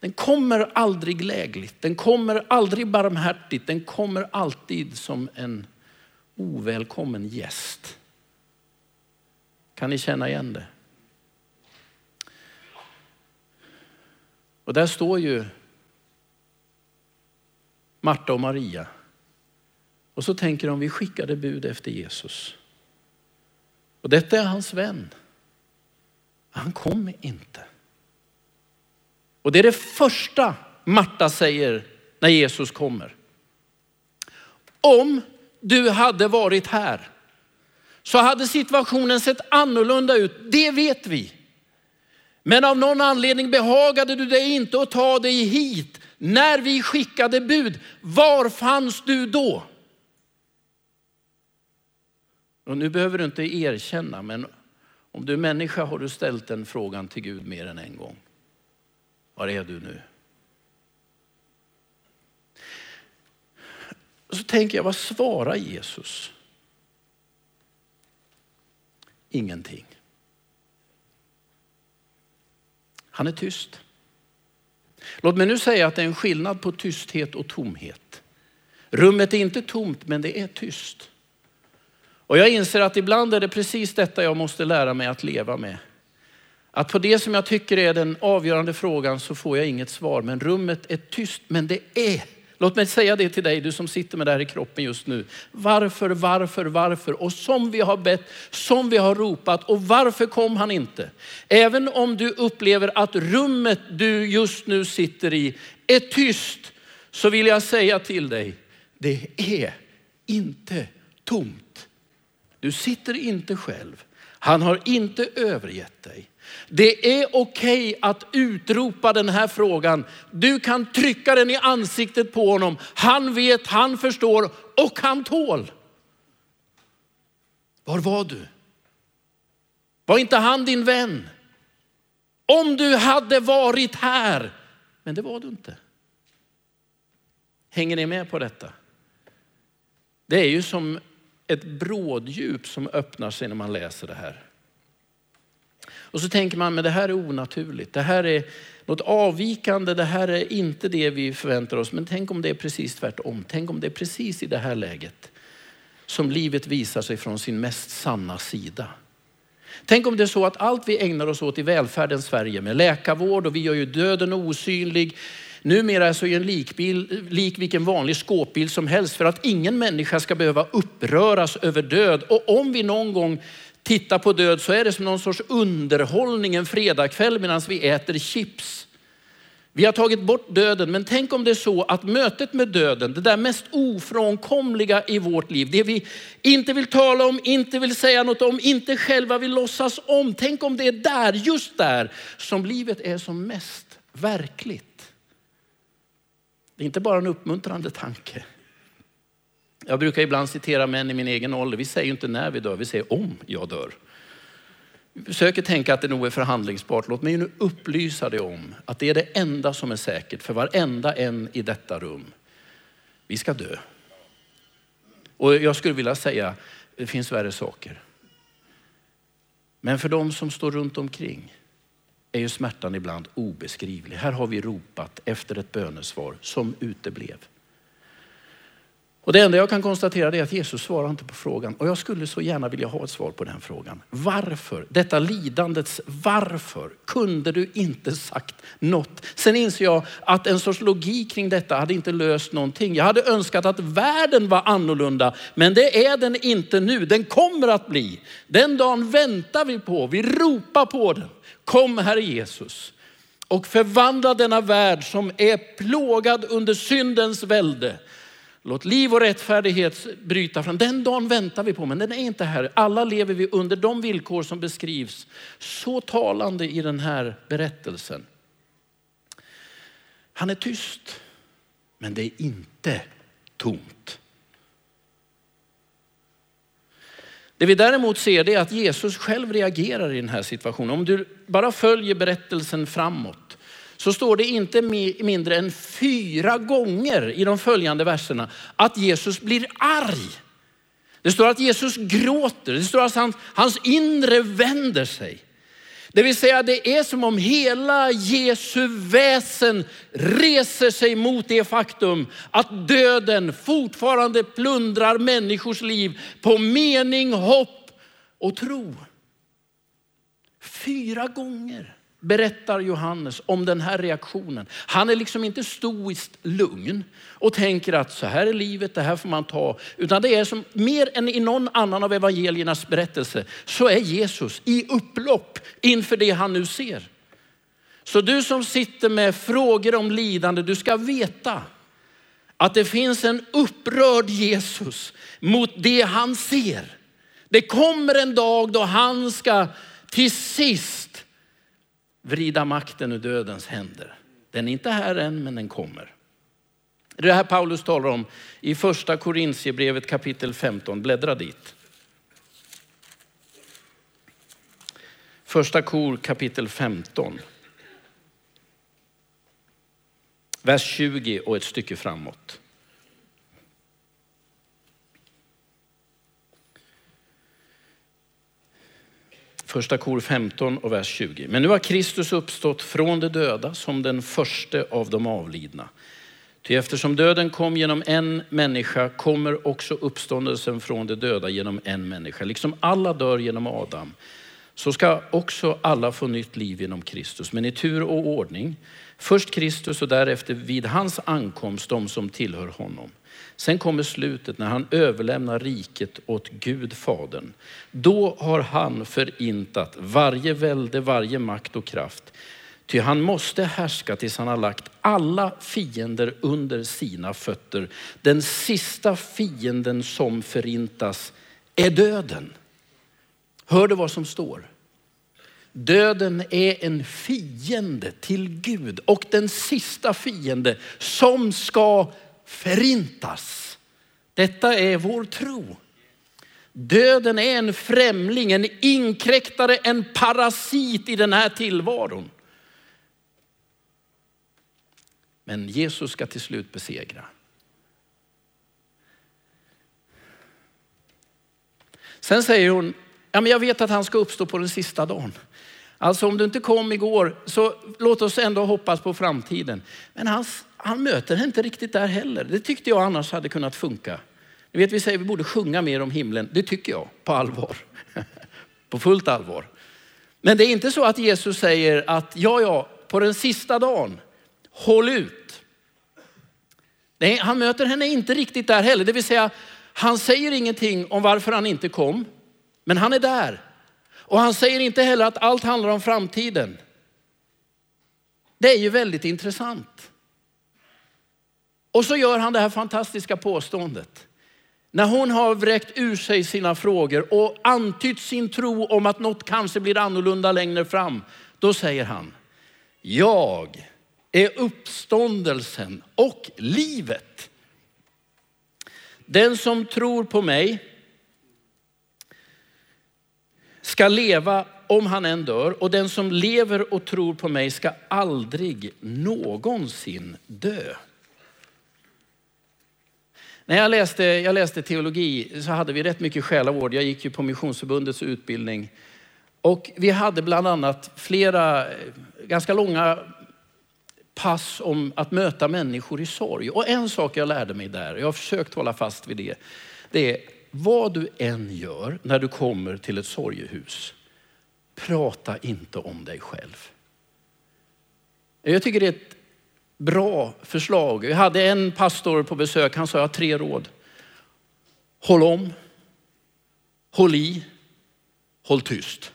Den kommer aldrig lägligt, den kommer aldrig barmhärtigt, den kommer alltid som en ovälkommen gäst. Kan ni känna igen det? Och där står ju Marta och Maria. Och så tänker de, vi skickade bud efter Jesus. Och detta är hans vän. Han kom inte. Och det är det första Marta säger när Jesus kommer. Om du hade varit här så hade situationen sett annorlunda ut. Det vet vi. Men av någon anledning behagade du dig inte att ta dig hit när vi skickade bud. Var fanns du då? Och nu behöver du inte erkänna, men om du är människa har du ställt den frågan till Gud mer än en gång. Var är du nu? Och så tänker jag, vad svarar Jesus? Ingenting. Han är tyst. Låt mig nu säga att det är en skillnad på tysthet och tomhet. Rummet är inte tomt, men det är tyst. Och jag inser att ibland är det precis detta jag måste lära mig att leva med. Att på det som jag tycker är den avgörande frågan så får jag inget svar. Men rummet är tyst, men det är Låt mig säga det till dig, du som sitter med det här i kroppen just nu. Varför, varför, varför? Och som vi har bett, som vi har ropat. Och varför kom han inte? Även om du upplever att rummet du just nu sitter i är tyst, så vill jag säga till dig, det är inte tomt. Du sitter inte själv. Han har inte övergett dig. Det är okej okay att utropa den här frågan. Du kan trycka den i ansiktet på honom. Han vet, han förstår och han tål. Var var du? Var inte han din vän? Om du hade varit här. Men det var du inte. Hänger ni med på detta? Det är ju som ett bråddjup som öppnar sig när man läser det här. Och så tänker man, men det här är onaturligt. Det här är något avvikande. Det här är inte det vi förväntar oss. Men tänk om det är precis tvärtom. Tänk om det är precis i det här läget som livet visar sig från sin mest sanna sida. Tänk om det är så att allt vi ägnar oss åt i välfärdens Sverige med läkarvård och vi gör ju döden osynlig. Numera så är en likbil lik vilken vanlig skåpbil som helst för att ingen människa ska behöva uppröras över död. Och om vi någon gång titta på död så är det som någon sorts underhållning en fredagkväll medan vi äter chips. Vi har tagit bort döden, men tänk om det är så att mötet med döden, det där mest ofrånkomliga i vårt liv, det vi inte vill tala om, inte vill säga något om, inte själva vill låtsas om. Tänk om det är där, just där, som livet är som mest verkligt. Det är inte bara en uppmuntrande tanke. Jag brukar ibland citera män i min egen ålder. Vi säger inte när vi dör, vi säger om jag dör. Vi försöker tänka att det nog är förhandlingsbart. Låt mig nu upplysa dig om att det är det enda som är säkert för varenda en i detta rum. Vi ska dö. Och jag skulle vilja säga, det finns värre saker. Men för de som står runt omkring är ju smärtan ibland obeskrivlig. Här har vi ropat efter ett bönesvar som uteblev. Och det enda jag kan konstatera är att Jesus svarar inte på frågan. Och jag skulle så gärna vilja ha ett svar på den frågan. Varför, detta lidandets varför, kunde du inte sagt något? Sen inser jag att en sorts logik kring detta hade inte löst någonting. Jag hade önskat att världen var annorlunda, men det är den inte nu. Den kommer att bli. Den dagen väntar vi på, vi ropar på den. Kom Herre Jesus och förvandla denna värld som är plågad under syndens välde Låt liv och rättfärdighet bryta fram. Den dagen väntar vi på, men den är inte här. Alla lever vi under de villkor som beskrivs så talande i den här berättelsen. Han är tyst, men det är inte tomt. Det vi däremot ser är att Jesus själv reagerar i den här situationen. Om du bara följer berättelsen framåt så står det inte mindre än fyra gånger i de följande verserna att Jesus blir arg. Det står att Jesus gråter, det står att hans, hans inre vänder sig. Det vill säga det är som om hela Jesu väsen reser sig mot det faktum att döden fortfarande plundrar människors liv på mening, hopp och tro. Fyra gånger berättar Johannes om den här reaktionen. Han är liksom inte stoiskt lugn och tänker att så här är livet, det här får man ta. Utan det är som mer än i någon annan av evangeliernas berättelse så är Jesus i upplopp inför det han nu ser. Så du som sitter med frågor om lidande, du ska veta att det finns en upprörd Jesus mot det han ser. Det kommer en dag då han ska till sist vrida makten ur dödens händer. Den är inte här än, men den kommer. Det är det här Paulus talar om i första Korintierbrevet kapitel 15. Bläddra dit. Första kor kapitel 15. Vers 20 och ett stycke framåt. Första kor 15 och vers 20. Men nu har Kristus uppstått från de döda som den första av de avlidna. Ty eftersom döden kom genom en människa kommer också uppståndelsen från de döda genom en människa. Liksom alla dör genom Adam, så ska också alla få nytt liv genom Kristus, men i tur och ordning. Först Kristus och därefter vid hans ankomst de som tillhör honom. Sen kommer slutet när han överlämnar riket åt Gud Fadern. Då har han förintat varje välde, varje makt och kraft. Ty han måste härska tills han har lagt alla fiender under sina fötter. Den sista fienden som förintas är döden. Hör du vad som står? Döden är en fiende till Gud och den sista fiende som ska förintas. Detta är vår tro. Döden är en främling, en inkräktare, en parasit i den här tillvaron. Men Jesus ska till slut besegra. Sen säger hon, ja, men jag vet att han ska uppstå på den sista dagen. Alltså om du inte kom igår, så låt oss ändå hoppas på framtiden. Men han, han möter inte riktigt där heller. Det tyckte jag annars hade kunnat funka. Ni vet, vi säger att vi borde sjunga mer om himlen. Det tycker jag, på allvar. på fullt allvar. Men det är inte så att Jesus säger att ja, ja, på den sista dagen, håll ut. Nej, han möter henne inte riktigt där heller. Det vill säga, han säger ingenting om varför han inte kom, men han är där. Och han säger inte heller att allt handlar om framtiden. Det är ju väldigt intressant. Och så gör han det här fantastiska påståendet. När hon har vräkt ur sig sina frågor och antytt sin tro om att något kanske blir annorlunda längre fram, då säger han, jag är uppståndelsen och livet. Den som tror på mig ska leva om han än dör och den som lever och tror på mig ska aldrig någonsin dö. När jag läste, jag läste teologi så hade vi rätt mycket själavård. Jag gick ju på Missionsförbundets utbildning. Och vi hade bland annat flera eh, ganska långa pass om att möta människor i sorg. Och en sak jag lärde mig där, jag har försökt hålla fast vid det, det är vad du än gör när du kommer till ett sorgehus, prata inte om dig själv. Jag tycker det är ett bra förslag. Jag hade en pastor på besök, han sa jag har tre råd. Håll om, håll i, håll tyst.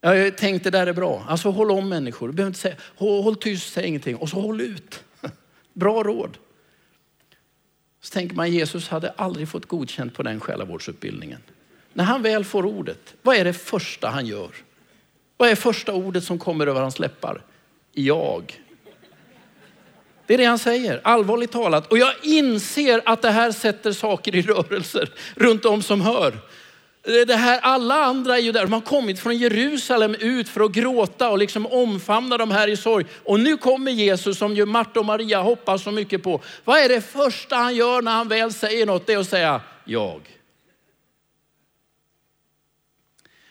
Jag tänkte det där är bra. Alltså håll om människor. Du behöver inte säga, håll, håll tyst, säg ingenting. Och så håll ut. Bra råd. Så tänker man Jesus hade aldrig fått godkänt på den själavårdsutbildningen. När han väl får ordet, vad är det första han gör? Vad är första ordet som kommer över hans läppar? Jag. Det är det han säger, allvarligt talat. Och jag inser att det här sätter saker i rörelser runt om som hör. Det här, alla andra är ju där, de har kommit från Jerusalem ut för att gråta och liksom omfamna de här i sorg. Och nu kommer Jesus som ju Marta och Maria hoppas så mycket på. Vad är det första han gör när han väl säger något? Det är att säga jag.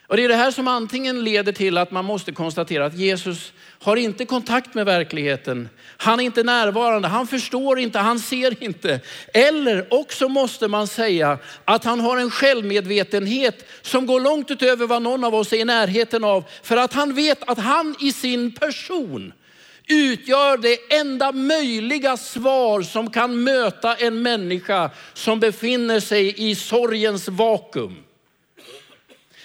Och det är det här som antingen leder till att man måste konstatera att Jesus har inte kontakt med verkligheten. Han är inte närvarande, han förstår inte, han ser inte. Eller också måste man säga att han har en självmedvetenhet som går långt utöver vad någon av oss är i närheten av. För att han vet att han i sin person utgör det enda möjliga svar som kan möta en människa som befinner sig i sorgens vakuum.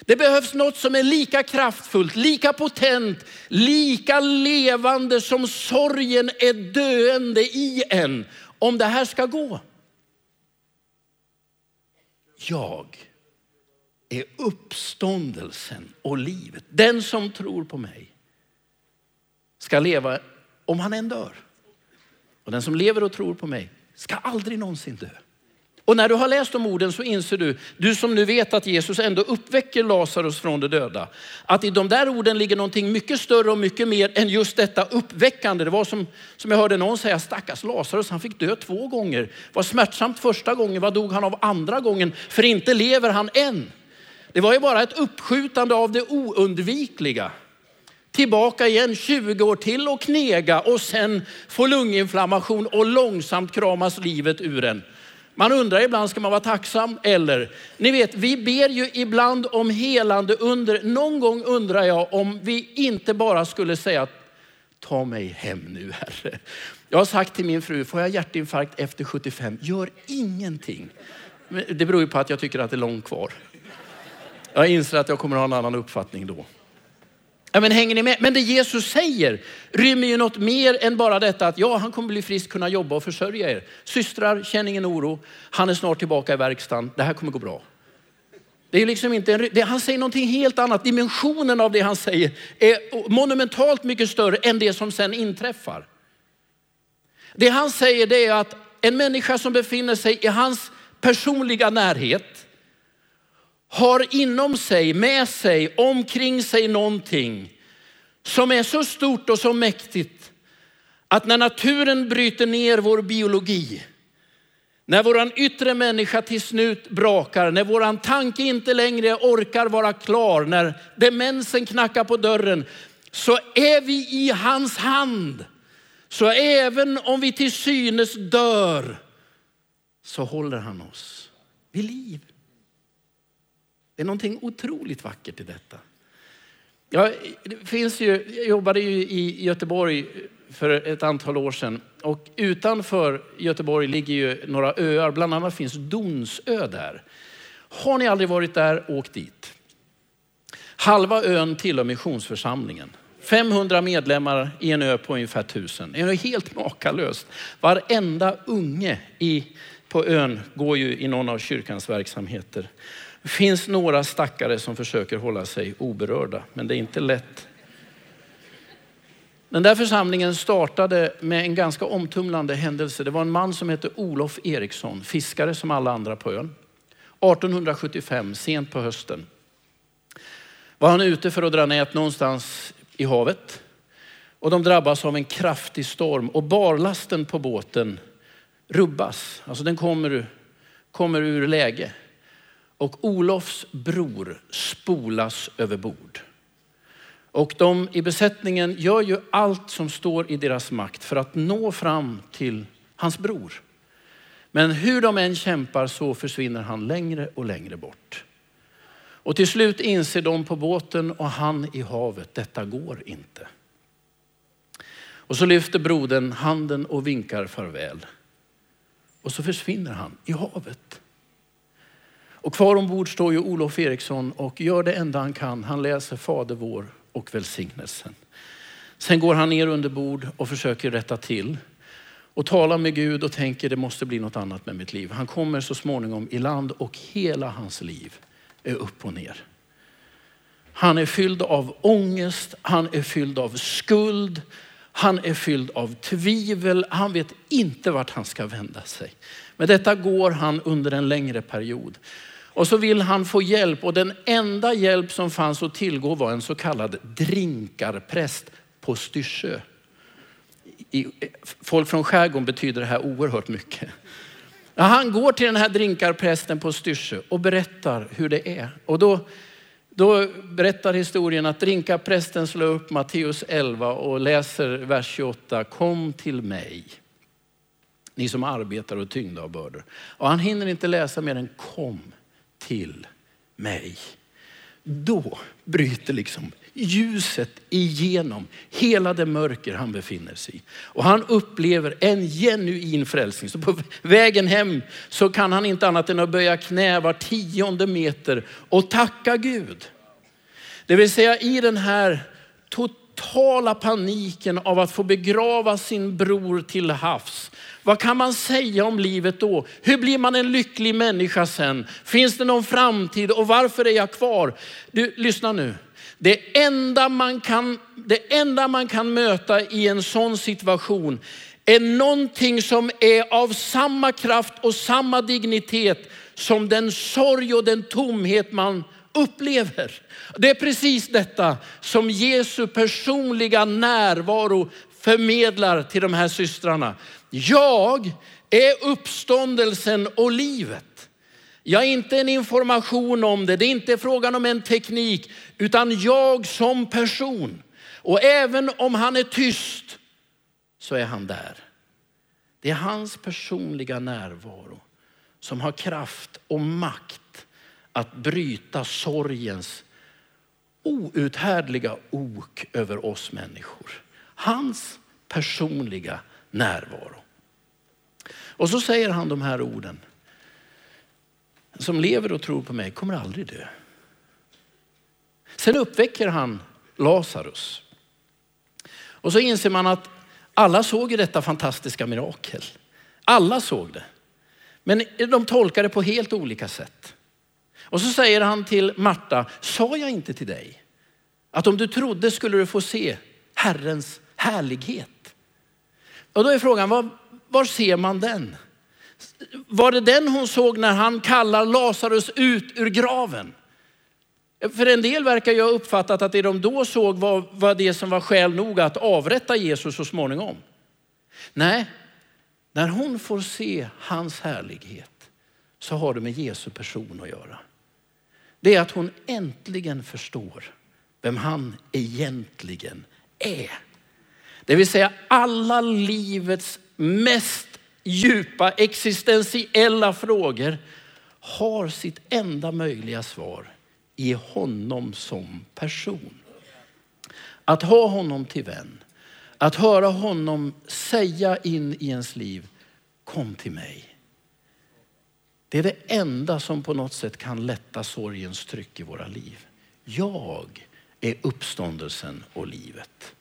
Det behövs något som är lika kraftfullt, lika potent, lika levande som sorgen är döende i en. Om det här ska gå. Jag är uppståndelsen och livet. Den som tror på mig ska leva om han än dör. Och den som lever och tror på mig ska aldrig någonsin dö. Och när du har läst de orden så inser du, du som nu vet att Jesus ändå uppväcker Lazarus från de döda, att i de där orden ligger någonting mycket större och mycket mer än just detta uppväckande. Det var som, som jag hörde någon säga, stackars Lazarus, han fick dö två gånger. Var smärtsamt första gången, vad dog han av andra gången? För inte lever han än. Det var ju bara ett uppskjutande av det oundvikliga. Tillbaka igen 20 år till och knega och sen få lunginflammation och långsamt kramas livet ur en. Man undrar ibland, ska man vara tacksam eller? Ni vet, vi ber ju ibland om helande under. Någon gång undrar jag om vi inte bara skulle säga, ta mig hem nu Herre. Jag har sagt till min fru, får jag hjärtinfarkt efter 75, gör ingenting. Det beror ju på att jag tycker att det är långt kvar. Jag inser att jag kommer att ha en annan uppfattning då. Ja, men hänger ni med? Men det Jesus säger rymmer ju något mer än bara detta att ja, han kommer bli frisk, kunna jobba och försörja er. Systrar, känn ingen oro. Han är snart tillbaka i verkstaden. Det här kommer gå bra. Det är liksom inte en, det, han säger någonting helt annat. Dimensionen av det han säger är monumentalt mycket större än det som sen inträffar. Det han säger det är att en människa som befinner sig i hans personliga närhet har inom sig, med sig, omkring sig någonting som är så stort och så mäktigt att när naturen bryter ner vår biologi, när våran yttre människa till slut brakar, när våran tanke inte längre orkar vara klar, när demensen knackar på dörren, så är vi i hans hand. Så även om vi till synes dör, så håller han oss vid liv. Det är någonting otroligt vackert i detta. Jag, det finns ju, jag jobbade ju i Göteborg för ett antal år sedan och utanför Göteborg ligger ju några öar, bland annat finns Donsö där. Har ni aldrig varit där, åk dit. Halva ön tillhör missionsförsamlingen. 500 medlemmar i en ö på ungefär 1000. Det är helt makalöst. Varenda unge i, på ön går ju i någon av kyrkans verksamheter. Det finns några stackare som försöker hålla sig oberörda, men det är inte lätt. Den där församlingen startade med en ganska omtumlande händelse. Det var en man som hette Olof Eriksson, fiskare som alla andra på ön. 1875, sent på hösten, var han ute för att dra nät någonstans i havet. Och de drabbas av en kraftig storm och barlasten på båten rubbas. Alltså den kommer, kommer ur läge. Och Olofs bror spolas över bord. Och de i besättningen gör ju allt som står i deras makt för att nå fram till hans bror. Men hur de än kämpar så försvinner han längre och längre bort. Och till slut inser de på båten och han i havet, detta går inte. Och så lyfter brodern handen och vinkar farväl. Och så försvinner han i havet. Och kvar ombord står ju Olof Eriksson och gör det enda han kan. Han läser Fader vår och välsignelsen. Sen går han ner under bord och försöker rätta till och talar med Gud och tänker det måste bli något annat med mitt liv. Han kommer så småningom i land och hela hans liv är upp och ner. Han är fylld av ångest, han är fylld av skuld, han är fylld av tvivel. Han vet inte vart han ska vända sig. Men detta går han under en längre period. Och så vill han få hjälp och den enda hjälp som fanns att tillgå var en så kallad drinkarpräst på Styrsö. I, folk från skärgården betyder det här oerhört mycket. Ja, han går till den här drinkarprästen på Styrsö och berättar hur det är. Och då, då berättar historien att drinkarprästen slår upp Matteus 11 och läser vers 28. Kom till mig, ni som arbetar och tyngda av bördor. Och han hinner inte läsa mer än kom till mig. Då bryter liksom ljuset igenom hela det mörker han befinner sig i. Och han upplever en genuin frälsning. Så på vägen hem så kan han inte annat än att böja knä var tionde meter och tacka Gud. Det vill säga i den här totala totala paniken av att få begrava sin bror till havs vad kan man säga om livet då? Hur blir man en lycklig människa sen? Finns det någon framtid och varför är jag kvar? Du, lyssna nu. Det enda man kan, det enda man kan möta i en sån situation är någonting som är av samma kraft och samma dignitet som den sorg och den tomhet man upplever. Det är precis detta som Jesu personliga närvaro förmedlar till de här systrarna. Jag är uppståndelsen och livet. Jag är inte en information om det, det är inte frågan om en teknik, utan jag som person. Och även om han är tyst så är han där. Det är hans personliga närvaro som har kraft och makt att bryta sorgens outhärdliga ok över oss människor. Hans personliga närvaro. Och så säger han de här orden. Som lever och tror på mig kommer aldrig dö. Sen uppväcker han Lazarus. Och så inser man att alla såg ju detta fantastiska mirakel. Alla såg det. Men de tolkar det på helt olika sätt. Och så säger han till Marta, sa jag inte till dig att om du trodde skulle du få se Herrens härlighet? Och då är frågan, var, var ser man den? Var det den hon såg när han kallar Lazarus ut ur graven? För en del verkar jag ha uppfattat att det de då såg var, var det som var skäl nog att avrätta Jesus så småningom. Nej, när hon får se hans härlighet så har det med Jesu person att göra. Det är att hon äntligen förstår vem han egentligen är. Det vill säga alla livets mest djupa existentiella frågor har sitt enda möjliga svar i honom som person. Att ha honom till vän, att höra honom säga in i ens liv, kom till mig. Det är det enda som på något sätt kan lätta sorgens tryck i våra liv. Jag är uppståndelsen och livet.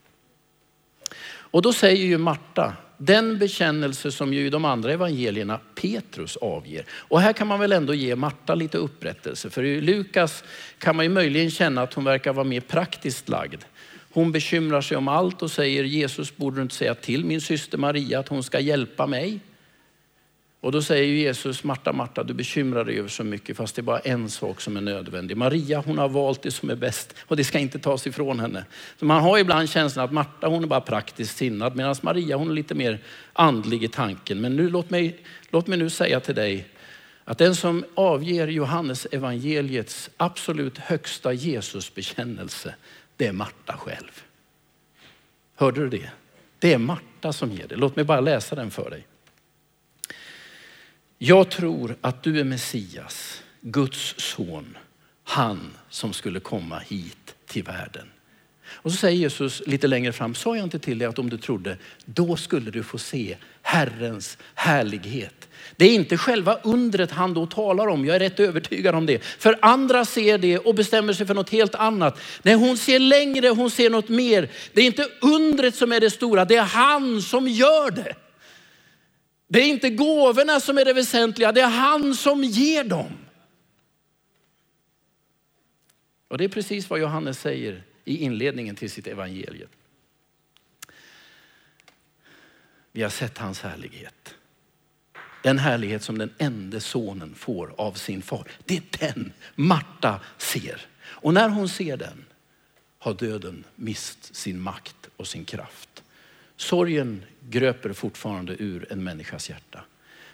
Och då säger ju Marta, den bekännelse som ju i de andra evangelierna Petrus avger. Och här kan man väl ändå ge Marta lite upprättelse. För i Lukas kan man ju möjligen känna att hon verkar vara mer praktiskt lagd. Hon bekymrar sig om allt och säger Jesus borde du inte säga till min syster Maria att hon ska hjälpa mig. Och då säger Jesus, Marta, Marta, du bekymrar dig över så mycket fast det är bara en sak som är nödvändig. Maria hon har valt det som är bäst och det ska inte tas ifrån henne. Så man har ibland känslan att Marta hon är bara praktiskt sinnad medan Maria hon är lite mer andlig i tanken. Men nu, låt, mig, låt mig nu säga till dig att den som avger Johannes evangeliets absolut högsta Jesusbekännelse, det är Marta själv. Hörde du det? Det är Marta som ger det. Låt mig bara läsa den för dig. Jag tror att du är Messias, Guds son, han som skulle komma hit till världen. Och så säger Jesus lite längre fram, sa jag inte till dig att om du trodde, då skulle du få se Herrens härlighet. Det är inte själva undret han då talar om, jag är rätt övertygad om det. För andra ser det och bestämmer sig för något helt annat. Nej, hon ser längre, hon ser något mer. Det är inte undret som är det stora, det är han som gör det. Det är inte gåvorna som är det väsentliga, det är han som ger dem. Och det är precis vad Johannes säger i inledningen till sitt evangelium. Vi har sett hans härlighet. Den härlighet som den enda sonen får av sin far. Det är den Marta ser. Och när hon ser den har döden mist sin makt och sin kraft. Sorgen gröper fortfarande ur en människas hjärta.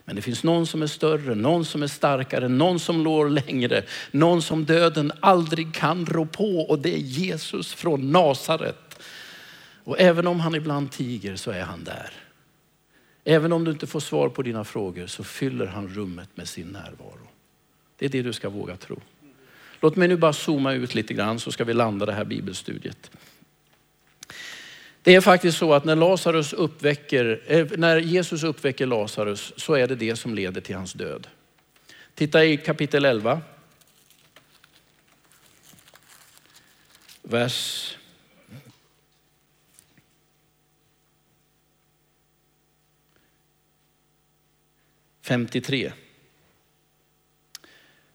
Men det finns någon som är större, någon som är starkare, någon som lår längre, någon som döden aldrig kan rå på och det är Jesus från Nasaret. Och även om han ibland tiger så är han där. Även om du inte får svar på dina frågor så fyller han rummet med sin närvaro. Det är det du ska våga tro. Låt mig nu bara zooma ut lite grann så ska vi landa det här bibelstudiet. Det är faktiskt så att när, Lazarus uppväcker, eh, när Jesus uppväcker Lazarus så är det det som leder till hans död. Titta i kapitel 11. Vers femtiotre.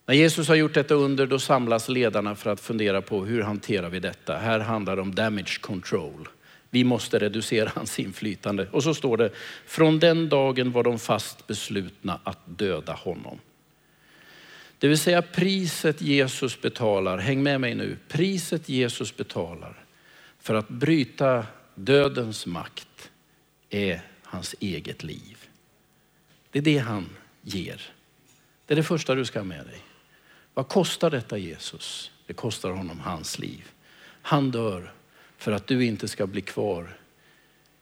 När Jesus har gjort detta under då samlas ledarna för att fundera på hur hanterar vi detta. Här handlar det om damage control. Vi måste reducera hans inflytande. Och så står det, från den dagen var de fast beslutna att döda honom. Det vill säga priset Jesus betalar, häng med mig nu, priset Jesus betalar för att bryta dödens makt är hans eget liv. Det är det han ger. Det är det första du ska ha med dig. Vad kostar detta Jesus? Det kostar honom hans liv. Han dör för att du inte ska bli kvar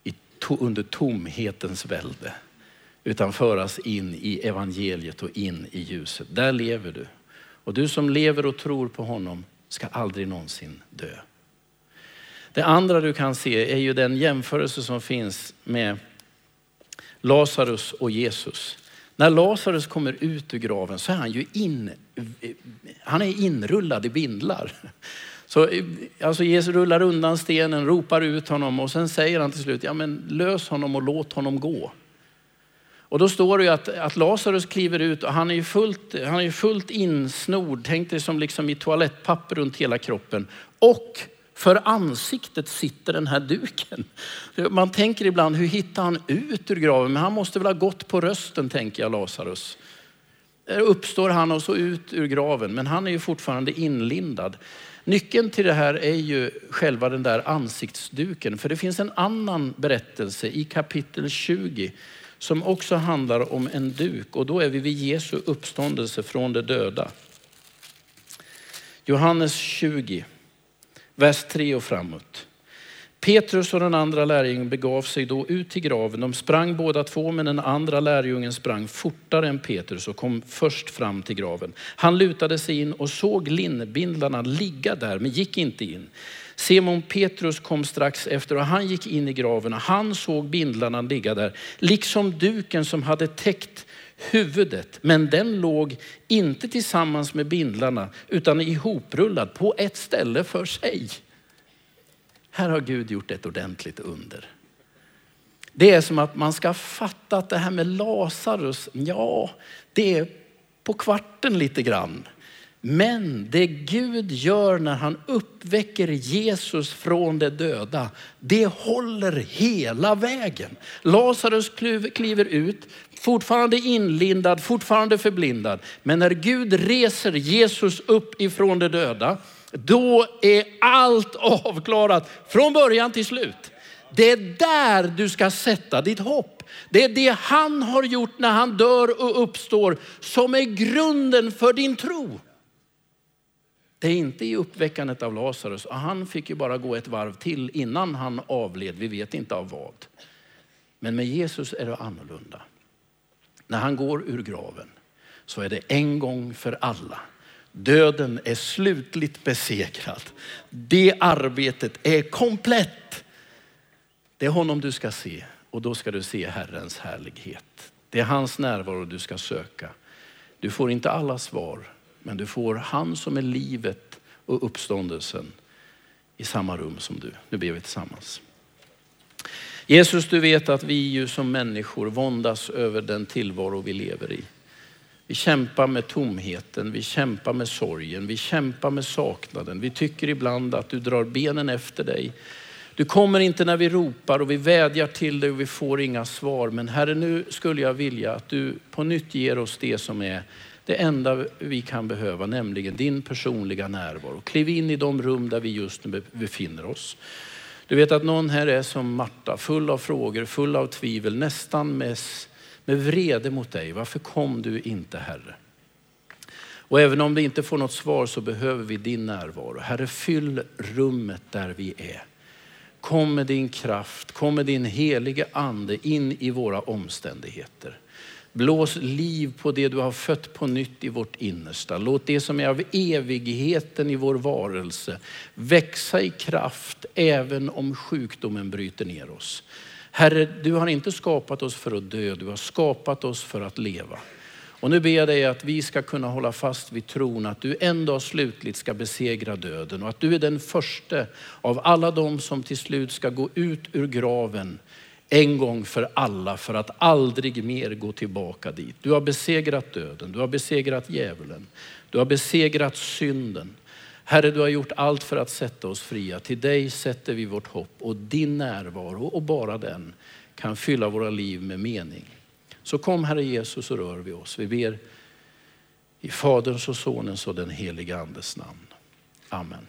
i, under tomhetens välde. utan föras in i evangeliet och in i ljuset. Där lever du. Och du som lever och tror på honom ska aldrig någonsin dö. Det andra du kan se är ju den jämförelse som finns med Lazarus och Jesus. När Lazarus kommer ut ur graven så är han ju in, eh, han är inrullad i bindlar. Så alltså Jesus rullar undan stenen, ropar ut honom och sen säger han till slut, ja men lös honom och låt honom gå. Och då står det ju att, att Lazarus kliver ut och han är ju fullt, han är fullt insnord, tänk dig som liksom i toalettpapper runt hela kroppen. Och för ansiktet sitter den här duken. Man tänker ibland, hur hittar han ut ur graven? Men han måste väl ha gått på rösten, tänker jag, Lazarus. Där uppstår han och så ut ur graven, men han är ju fortfarande inlindad. Nyckeln till det här är ju själva den där ansiktsduken. För det finns en annan berättelse i kapitel 20 som också handlar om en duk. Och då är vi vid Jesu uppståndelse från de döda. Johannes 20 vers 3 och framåt. Petrus och den andra lärjungen begav sig då ut till graven. De sprang båda två, men den andra lärjungen sprang fortare än Petrus och kom först fram till graven. Han lutade sig in och såg linnebindlarna ligga där, men gick inte in. Simon Petrus kom strax efter och han gick in i graven och han såg bindlarna ligga där, liksom duken som hade täckt huvudet. Men den låg inte tillsammans med bindlarna utan ihoprullad på ett ställe för sig. Här har Gud gjort ett ordentligt under. Det är som att man ska fatta att det här med Lazarus, ja, det är på kvarten lite grann. Men det Gud gör när han uppväcker Jesus från de döda, det håller hela vägen. Lazarus kliver ut, fortfarande inlindad, fortfarande förblindad. Men när Gud reser Jesus upp ifrån de döda, då är allt avklarat från början till slut. Det är där du ska sätta ditt hopp. Det är det han har gjort när han dör och uppstår som är grunden för din tro. Det är inte i uppväckandet av Lazarus. Han fick ju bara gå ett varv till innan han avled. Vi vet inte av vad. Men med Jesus är det annorlunda. När han går ur graven så är det en gång för alla. Döden är slutligt besegrad. Det arbetet är komplett. Det är honom du ska se och då ska du se Herrens härlighet. Det är hans närvaro du ska söka. Du får inte alla svar, men du får han som är livet och uppståndelsen i samma rum som du. Nu ber vi tillsammans. Jesus, du vet att vi ju som människor våndas över den tillvaro vi lever i. Vi kämpar med tomheten, vi kämpar med sorgen, vi kämpar med saknaden. Vi tycker ibland att du drar benen efter dig. Du kommer inte när vi ropar och vi vädjar till dig och vi får inga svar. Men Herre, nu skulle jag vilja att du på nytt ger oss det som är det enda vi kan behöva, nämligen din personliga närvaro. Kliv in i de rum där vi just nu befinner oss. Du vet att någon här är som Marta, full av frågor, full av tvivel, nästan med, med vrede mot dig. Varför kom du inte Herre? Och även om vi inte får något svar så behöver vi din närvaro. Herre, fyll rummet där vi är. Kom med din kraft, kom med din helige ande in i våra omständigheter. Blås liv på det du har fött på nytt i vårt innersta. Låt det som är av evigheten i vår varelse växa i kraft även om sjukdomen bryter ner oss. Herre, du har inte skapat oss för att dö, du har skapat oss för att leva. Och nu ber jag dig att vi ska kunna hålla fast vid tron att du en dag slutligt ska besegra döden och att du är den första av alla de som till slut ska gå ut ur graven en gång för alla för att aldrig mer gå tillbaka dit. Du har besegrat döden, du har besegrat djävulen, du har besegrat synden. Herre, du har gjort allt för att sätta oss fria. Till dig sätter vi vårt hopp och din närvaro och bara den kan fylla våra liv med mening. Så kom Herre Jesus och rör vi oss. Vi ber i Faderns och Sonens och den helige Andes namn. Amen.